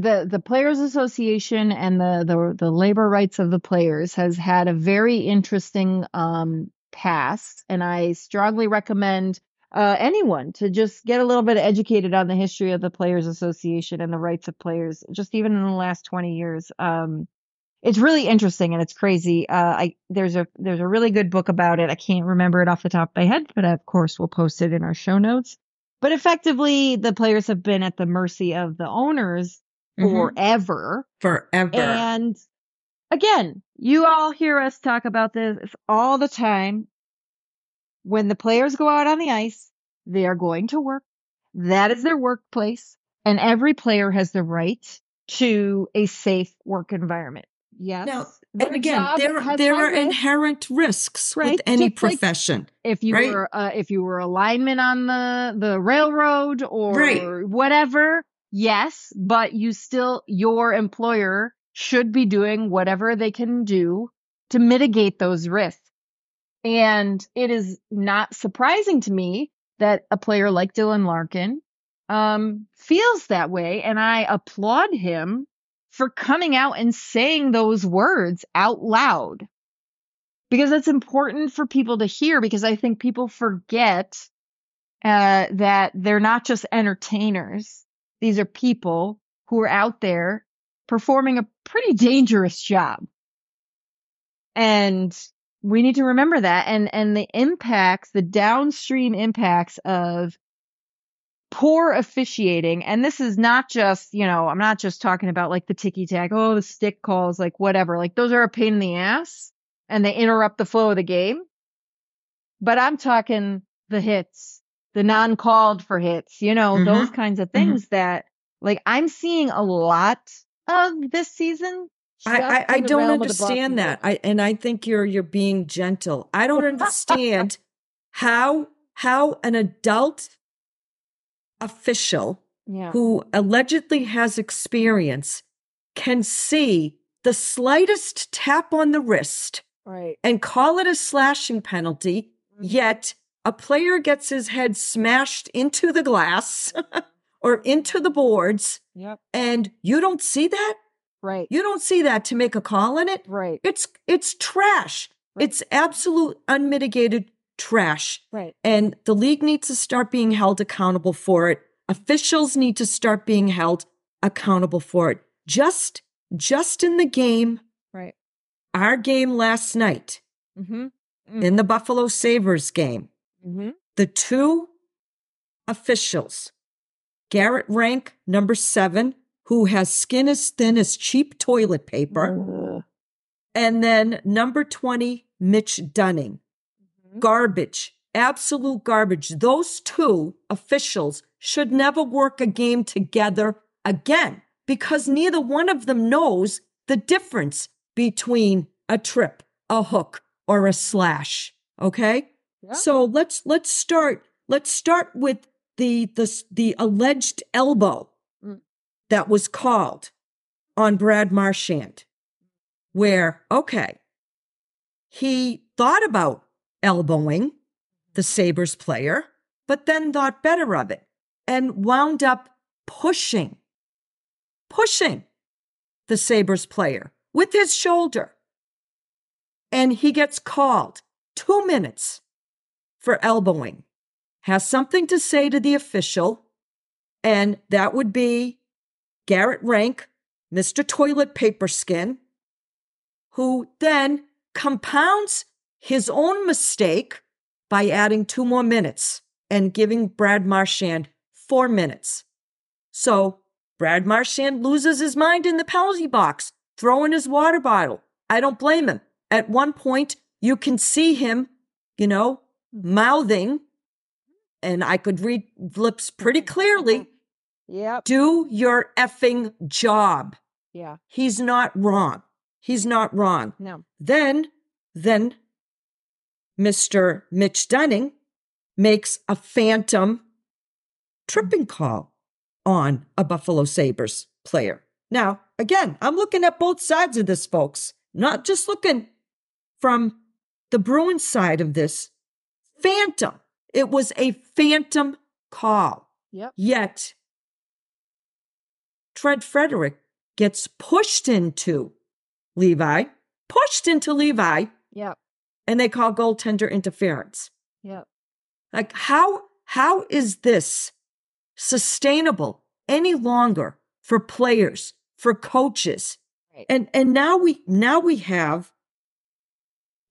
the the players association and the the the labor rights of the players has had a very interesting um past, and I strongly recommend uh, anyone to just get a little bit educated on the history of the Players Association and the rights of players, just even in the last 20 years. Um, it's really interesting and it's crazy. Uh, I there's a there's a really good book about it. I can't remember it off the top of my head, but of course we'll post it in our show notes. But effectively, the players have been at the mercy of the owners mm-hmm. forever, forever, and again, you all hear us talk about this all the time. When the players go out on the ice, they are going to work. That is their workplace. And every player has the right to a safe work environment. Yes. Now, and again, there there are inherent risks right? with any Just profession. Like if you right? were uh, if you were a lineman on the the railroad or right. whatever, yes, but you still your employer should be doing whatever they can do to mitigate those risks. And it is not surprising to me that a player like Dylan Larkin um, feels that way. And I applaud him for coming out and saying those words out loud because it's important for people to hear because I think people forget uh, that they're not just entertainers. These are people who are out there performing a pretty dangerous job. And we need to remember that and and the impacts, the downstream impacts of poor officiating and this is not just, you know, I'm not just talking about like the ticky tack, oh, the stick calls, like whatever. Like those are a pain in the ass and they interrupt the flow of the game. But I'm talking the hits, the non-called for hits, you know, Mhm. those kinds of things that like I'm seeing a lot of this season. I, I, I don't realm of the Boston understand that. I and I think you're you're being gentle. I don't understand how how an adult official yeah. who allegedly has experience can see the slightest tap on the wrist Right. and call it a slashing penalty, yet a player gets his head smashed into the glass or into the boards, Yep. and you don't see that? Right. You don't see that to make a call on it? Right. It's it's trash. Right. It's absolute unmitigated trash. Right. And the league needs to start being held accountable for it. Officials need to start being held accountable for it. Just just in the game, Right. our game last night, Mm-hmm. in the Buffalo Sabres game, Mm-hmm. the two officials, Garrett Rank, number seven, who has skin as thin as cheap toilet paper, and then number 20, Mitch Dunning. Garbage, absolute garbage. Those two officials should never work a game together again because neither one of them knows the difference between a trip, a hook, or a slash. Okay? Yeah. So let's let's start let's start with the the the alleged elbow Mm. that was called on Brad Marchand where okay he thought about elbowing the Sabres player but then thought better of it and wound up pushing pushing the Sabres player with his shoulder and he gets called 2 minutes for elbowing has something to say to the official, and that would be Garrett Rank, Mr. Toilet Paper Skin, who then compounds his own mistake by adding two more minutes and giving Brad Marchand four minutes. So Brad Marchand loses his mind in the penalty box, throwing his water bottle. I don't blame him. At one point, you can see him, you know, mouthing, and I could read lips pretty mm-hmm, clearly mm-hmm. Yeah. do your effing job. Yeah. He's not wrong. He's not wrong. No. Then, then Mr. Mitch Dunning makes a phantom mm-hmm. tripping call on a Buffalo Sabres player. Now, again, I'm looking at both sides of this, folks, not just looking from the Bruins side of this. Phantom. It was a phantom call. Yep. Yet, Fred Frederic gets pushed into Levi, pushed into Levi, Yep. and they call goaltender interference. Yep. Like, how how is this sustainable any longer for players, for coaches? Right. And and now we now we have,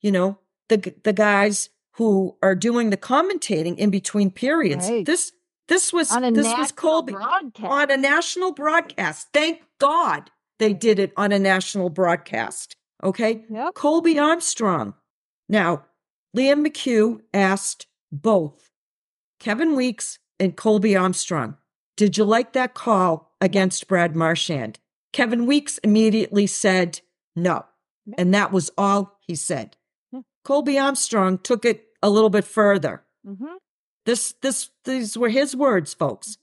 you know, the the guys who are doing the commentating in between periods. Right. This this was this was Colby broadcast. on a national broadcast. Thank God they did it on a national broadcast. Okay. Yep. Colby Armstrong. Now, Liam McHugh asked both Kevin Weeks and Colby Armstrong, Did you like that call against Brad Marchand? Kevin Weeks immediately said no. And that was all he said. Colby Armstrong took it a little bit further. Mm-hmm. This, this, these were his words, folks.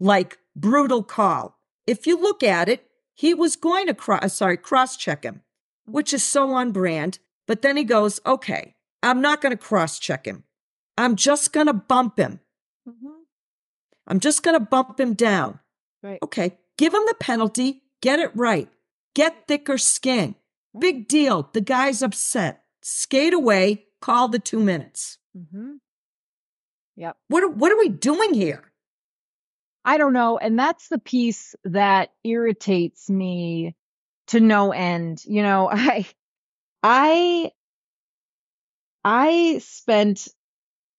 Like brutal call. If you look at it, he was going to cross, sorry, cross check him, which is so on brand. But then he goes, okay, I'm not going to cross check him. I'm just going to bump him. Mm-hmm. I'm just going to bump him down. Right. Okay, give him the penalty, get it right, get thicker skin. Big deal. The guy's upset. Skate away, call the two minutes. Mm-hmm. Yep. What, are- what are we doing here? I don't know. And that's the piece that irritates me to no end. You know, I, I, I spent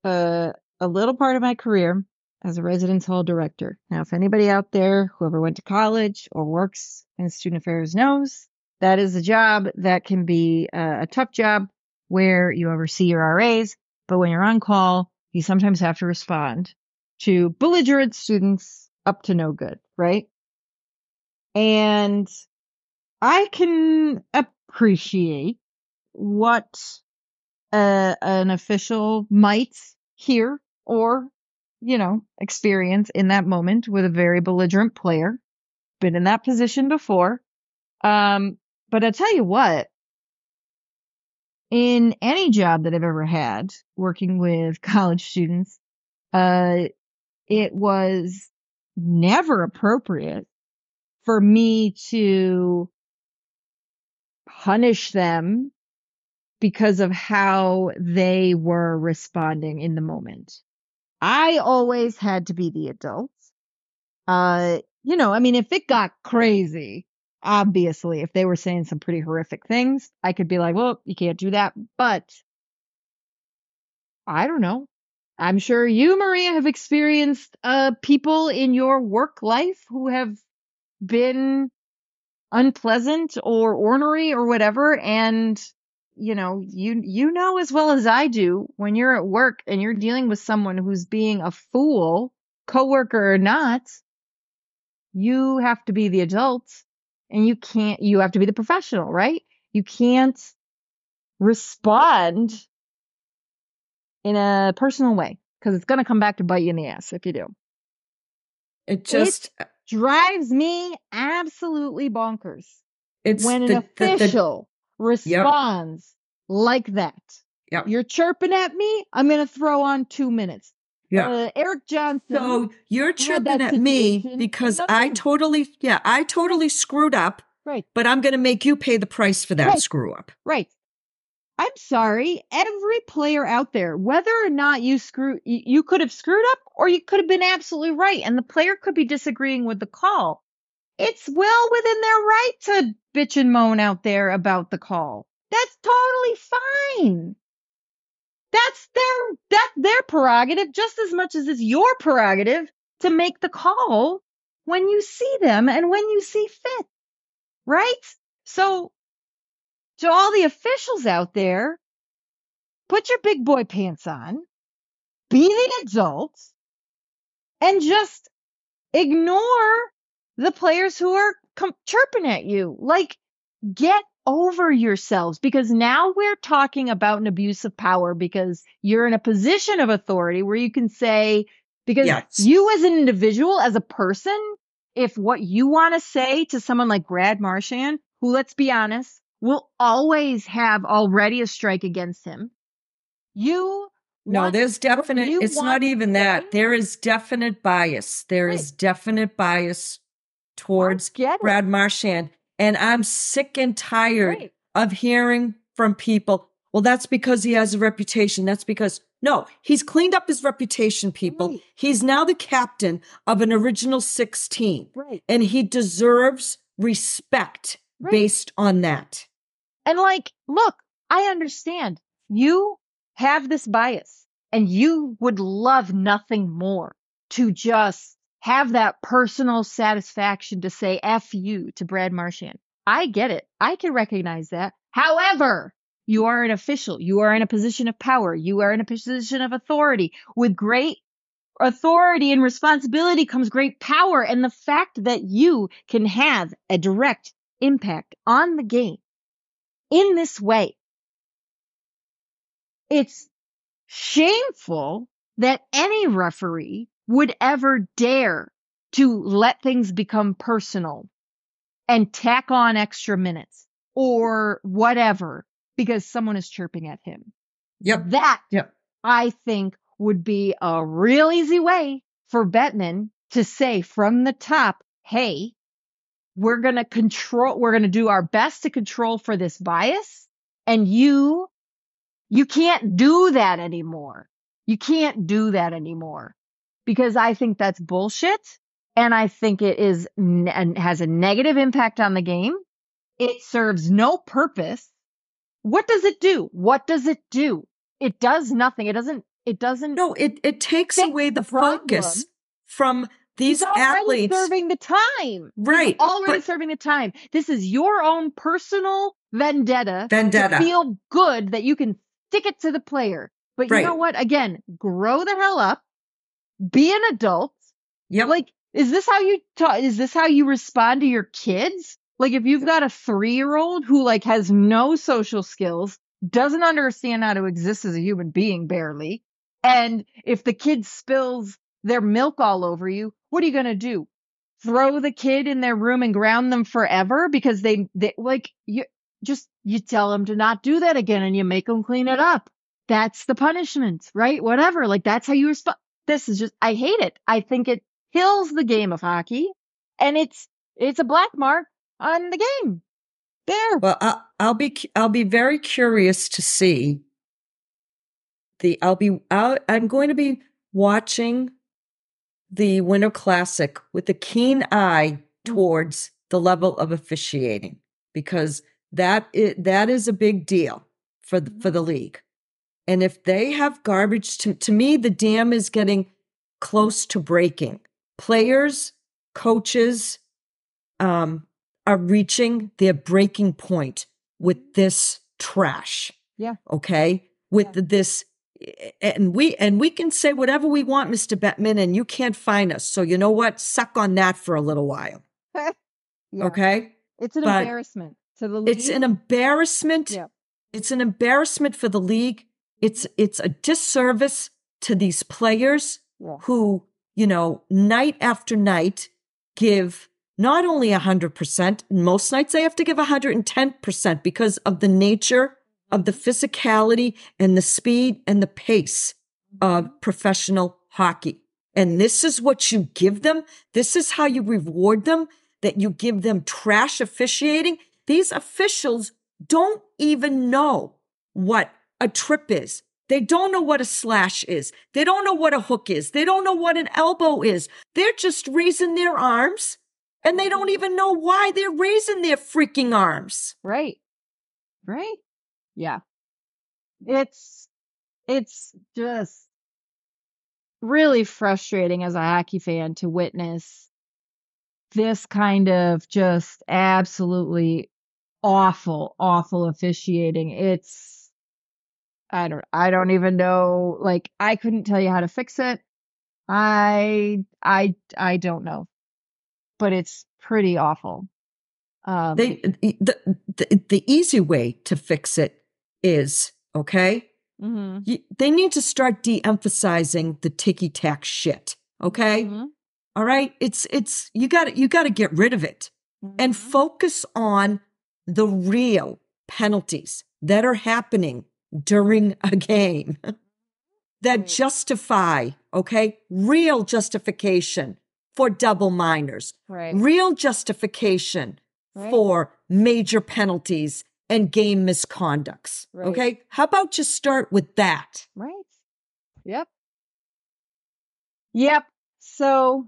a, a little part of my career as a residence hall director. Now, if anybody out there, whoever went to college or works in student affairs knows, that is a job that can be a, a tough job where you oversee your RAs, but when you're on call, you sometimes have to respond to belligerent students up to no good, right? And I can appreciate what uh, an official might hear or, you know, experience in that moment with a very belligerent player. Been in that position before. Um, but I tell you what, in any job that I've ever had working with college students, uh, it was never appropriate for me to punish them because of how they were responding in the moment. I always had to be the adult. Uh, you know, I mean, if it got crazy, obviously, if they were saying some pretty horrific things, I could be like, well, you can't do that. But I don't know. I'm sure you, Maria, have experienced uh, people in your work life who have been unpleasant or ornery or whatever. And, you know, you, you know as well as I do when you're at work and you're dealing with someone who's being a fool, coworker or not, you have to be the adult and you can't, you have to be the professional, right? You can't respond in a personal way because it's going to come back to bite you in the ass if you do. It just it drives me absolutely bonkers it's when an the, official the, responds yep. like that. Yep. You're chirping at me. I'm going to throw on two minutes. Yeah. Uh, Eric Johnson. So you're tripping at me because I totally, yeah, I totally screwed up. Right. But I'm going to make you pay the price for that right. screw up. Right. I'm sorry, every player out there, whether or not you screw, you could have screwed up or you could have been absolutely right. And the player could be disagreeing with the call. It's well within their right to bitch and moan out there about the call. That's totally fine. That's their, that's their prerogative just as much as it's your prerogative to make the call when you see them and when you see fit. Right? So to all the officials out there, put your big boy pants on, be the adults, and just ignore the players who are com- chirping at you. Like, get over yourselves because now we're talking about an abuse of power because you're in a position of authority where you can say, because yes. you as an individual, as a person, if what you want to say to someone like Brad Marchand, who let's be honest, will always have already a strike against him. You no, there's definite. It's not even that. There is definite bias. There right. is definite bias towards Brad Marchand, and I'm sick and tired right. of hearing from people. Well, that's because he has a reputation. That's because no, he's cleaned up his reputation. People, right. he's now the captain of an original six team, right? And he deserves respect based on that. And like, look, I understand you have this bias and you would love nothing more to just have that personal satisfaction to say F you to Brad Marchand. I get it. I can recognize that. However, you are an official. You are in a position of power. You are in a position of authority. With great authority and responsibility comes great power. And the fact that you can have a direct impact on the game in this way. It's shameful that any referee would ever dare to let things become personal and tack on extra minutes or whatever because someone is chirping at him. Yep. That yep. I think would be a real easy way for Bettman to say from the top, Hey, we're going to control, we're going to do our best to control for this bias. And you, you can't do that anymore. You can't do that anymore because I think that's bullshit. And I think it is and has a negative impact on the game. It serves no purpose. What does it do? What does it do? It does nothing. It doesn't, it doesn't. No, it, it takes away the, the focus from these He's athletes serving the time. Right. He's already but, serving the time. This is your own personal vendetta. Vendetta. feel good that you can stick it to the player. But right. you know what? Again, grow the hell up. Be an adult. Yep. Like, is this how you talk? Is this how you respond to your kids? Like, if you've got a three year old who like has no social skills, doesn't understand how to exist as a human being barely, and if the kid spills their milk all over you, what are you going to do? Throw the kid in their room and ground them forever because they, they like you just, you tell them to not do that again and you make them clean it up. That's the punishment, right? Whatever. Like that's how you respond. This is just, I hate it. I think it kills the game of hockey and it's, it's a black mark on the game. There. Well, I'll, I'll be I'll be very curious to see the I'll be I'll, I'm going to be watching the Winter Classic with a keen eye mm. towards the level of officiating because that is, that is a big deal for the, for the mm. league. And if they have garbage to to me the dam is getting close to breaking. Players, coaches um are reaching their breaking point with this trash. Yeah. Okay? With yeah. this and we and we can say whatever we want, Mr. Bettman, and you can't find us. So you know what? Suck on that for a little while. yeah. Okay. It's an but embarrassment to the league. It's an embarrassment. Yeah. It's an embarrassment for the league. It's it's a disservice to these players yeah. who, you know, night after night give not only 100%, most nights they have to give 110% because of the nature of the physicality and the speed and the pace of mm-hmm. professional hockey. And this is what you give them. This is how you reward them that you give them trash officiating. These officials don't even know what a trip is. They don't know what a slash is. They don't know what a hook is. They don't know what an elbow is. They're just raising their arms and they don't even know why they're raising their freaking arms. Right. Right. Yeah. It's it's just really frustrating as a hockey fan to witness this kind of just absolutely awful awful officiating. It's I don't I don't even know like I couldn't tell you how to fix it. I I I don't know. But it's pretty awful. Um, they the, the the easy way to fix it is, okay? Mm-hmm. You, they need to start de-emphasizing the ticky tack shit. Okay. Mm-hmm. All right. It's, it's, you got to you got to get rid of it mm-hmm. and focus on the real penalties that are happening during a game that right. justify, okay, real justification for double minors, right. real justification right. for major penalties and game misconducts. Okay. How about just start with that? Right. Yep. Yep. So,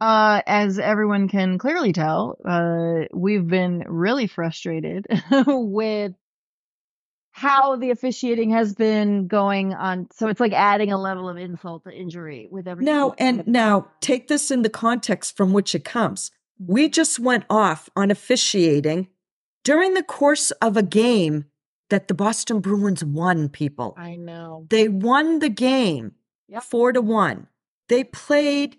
uh, as everyone can clearly tell, uh, we've been really frustrated with how the officiating has been going on. So it's like adding a level of insult to injury with every. Now, and now take this in the context from which it comes. We just went off on officiating during the course of a game that the Boston Bruins won, people. I know. They won the game yep. four to one. They played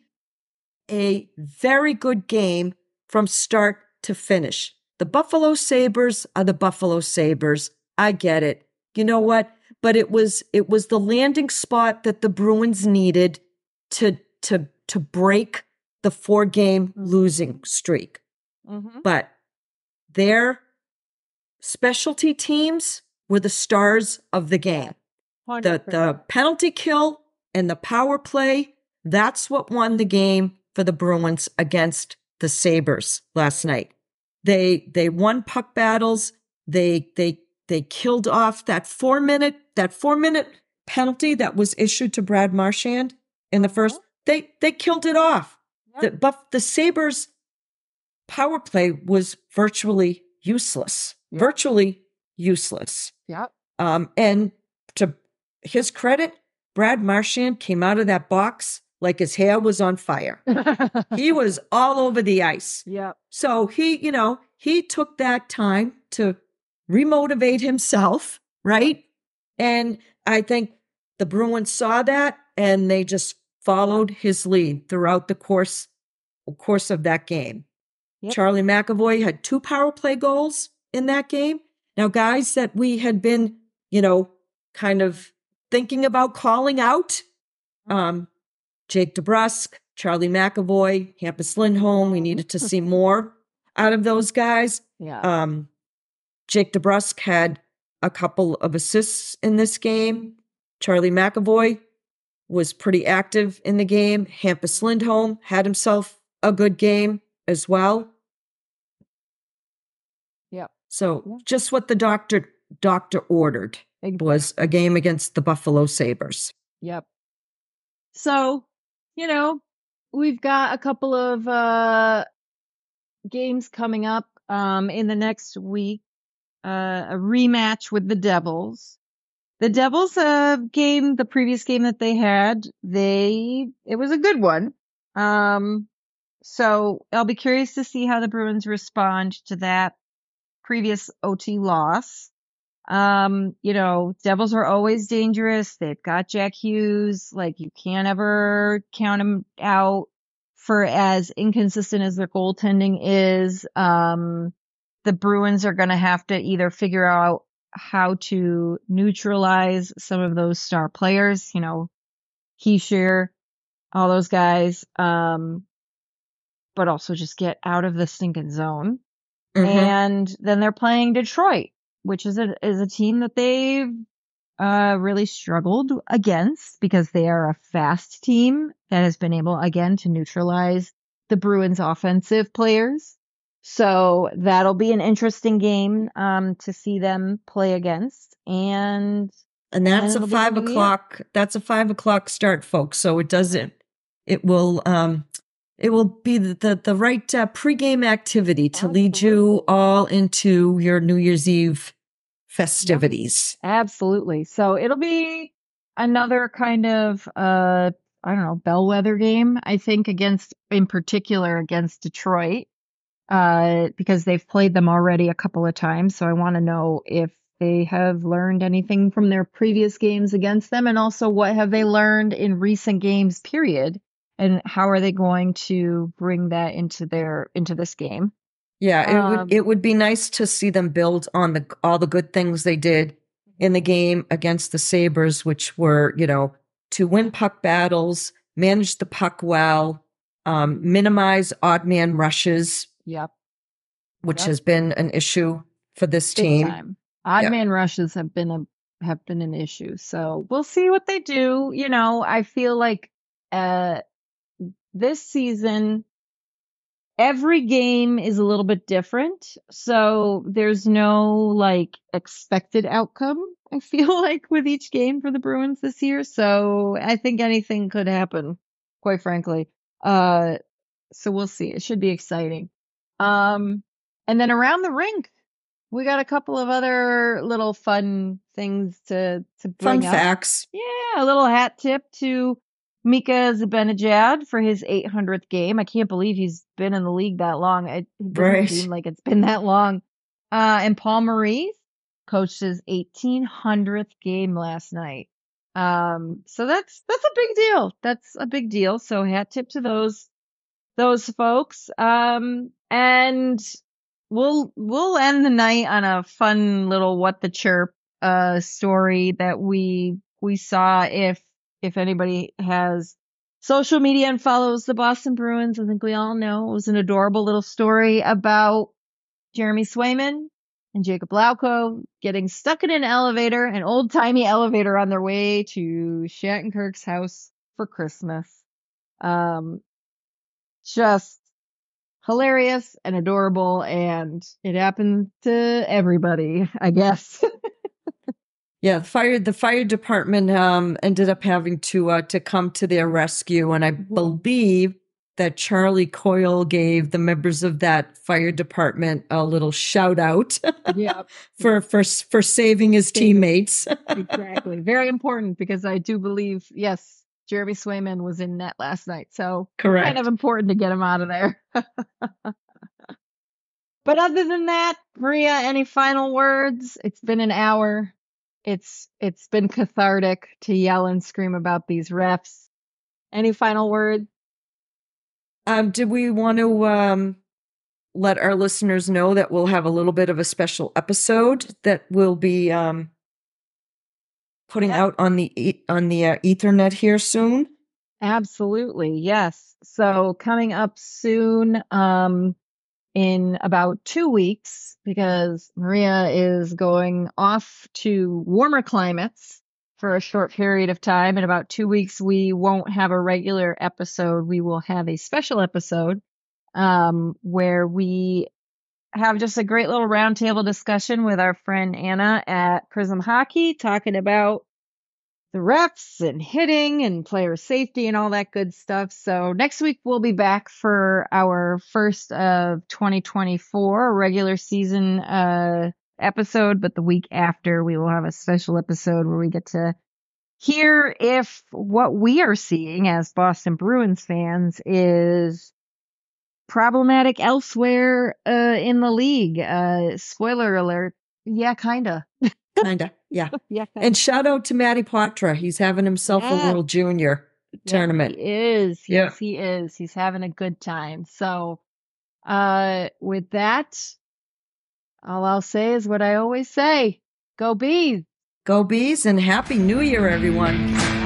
a very good game from start to finish. The Buffalo Sabres are the Buffalo Sabres. I get it. You know what? But it was it was the landing spot that the Bruins needed to to to break the four game mm-hmm. losing streak. Mm-hmm. But their specialty teams were the stars of the game. 100%. The the penalty kill and the power play, that's what won the game for the Bruins against the Sabres last night. They they won puck battles. They they they killed off that 4 minute that 4 minute penalty that was issued to Brad Marchand in the 1st uh-huh. They they killed it off. The but the Sabres power play was virtually useless yep. virtually useless. Yeah. Um, and to his credit, Brad Marchand came out of that box like his hair was on fire. he was all over the ice. Yeah. So he, you know, he took that time to remotivate himself, right? And I think the Bruins saw that and they just followed his lead throughout the course course of that game. Yep. Charlie McAvoy had two power play goals in that game. Now, guys that we had been, you know, kind of thinking about calling out, um, Jake DeBrusk, Charlie McAvoy, Hampus Lindholm. We needed to see more out of those guys. Yeah. Um, Jake DeBrusk had a couple of assists in this game. Charlie McAvoy was pretty active in the game. Hampus Lindholm had himself a good game as well. Yep. So Yeah. just what the doctor doctor ordered was a game against the Buffalo Sabres. Yep. So, you know, we've got a couple of uh games coming up um in the next week. Uh a rematch with the Devils. The Devils uh game, the previous game that they had, they it was a good one. Um so I'll be curious to see how the Bruins respond to that previous OT loss. Um, you know, Devils are always dangerous. They've got Jack Hughes. Like you can't ever count them out for as inconsistent as their goaltending is. Um, the Bruins are going to have to either figure out how to neutralize some of those star players, you know, Hischier, all those guys. Um, but also just get out of the stinking zone Mhm. and then they're playing Detroit, which is a is a team that they've uh, really struggled against because they are a fast team that has been able again to neutralize the Bruins' offensive players. So that'll be an interesting game um, to see them play against, and And that's And a it'll be the five o'clock. That's a five o'clock start, folks. So it doesn't. It will. Um, it will be the the, the right uh, pregame activity to lead you all into your New Year's Eve festivities. Absolutely. So it'll be another kind of uh I don't know, bellwether game, I think against in particular against Detroit. Uh because they've played them already a couple of times, so I want to know if they have learned anything from their previous games against them and also what have they learned in recent games period and how are they going to bring that into their into this game? Yeah, it Um, would it would be nice to see them build on the all the good things they did in the game against the Sabres, which were, you know, to win puck battles, manage the puck well, um, minimize odd man rushes, Yep. which Yep. has been an issue for this Big team. time. Odd Yeah. man rushes have been a have been an issue. So we'll see what they do. You know, I feel like uh this season every game is a little bit different. So there's no like expected outcome, I feel like, with each game for the Bruins this year. So I think anything could happen, quite frankly. Uh so we'll see. It should be exciting. Um and then around the rink, we got a couple of other little fun things to to Fun bring up. facts. Yeah, a little hat tip to Mika Zibanejad for his 800th game. I can't believe he's been in the league that long. It doesn't Right. seem like it's been that long. Uh, and Paul Maurice coached his 1800th game last night. Um, so that's that's a big deal. That's a big deal. So hat tip to those those folks. Um, and we'll we'll end the night on a fun little what the chirp uh story that we we saw if if anybody has social media and follows the Boston Bruins, I think we all know it was an adorable little story about Jeremy Swayman and Jakub Lauko getting stuck in an elevator, an old timey elevator on their way to Shattenkirk's house for Christmas. Um, just hilarious and adorable, and it happened to everybody, I guess. Yeah, the fire the fire department um ended up having to uh to come to their rescue and I believe that Charlie Coyle gave the members of that fire department a little shout out yeah, for for for saving his teammates. exactly. Very important because I do believe, yes, Jeremy Swayman was in net last night. So Correct. kind of important to get him out of there. but other than that, Maria, any final words? It's been an hour. It's it's been cathartic to yell and scream about these refs. Any final words? Um, did we want to um, let our listeners know that we'll have a little bit of a special episode that we'll be um, putting Yeah. out on the on the uh, Ethernet here soon? Absolutely. Yes. So coming up soon, um, in about two weeks, because Maria is going off to warmer climates for a short period of time. In about two weeks, we won't have a regular episode. We will have a special episode, um, where we have just a great little roundtable discussion with our friend Anna at Prism Hockey, talking about the reps and hitting and player safety and all that good stuff. So next week we'll be back for our first of 2024 regular season uh episode, but the week after we will have a special episode where we get to hear if what we are seeing as Boston Bruins fans is problematic elsewhere uh in the league. Uh spoiler alert. Yeah, kinda. Kinda, yeah. Yeah, kinda. And shout out to Matty Poitras. He's having himself Yeah. a World Junior tournament. Yes, he is. Yeah. Yes, he is. He's having a good time. So, uh, with that, all I'll say is what I always say: Go bees. Go bees and happy New Year, everyone.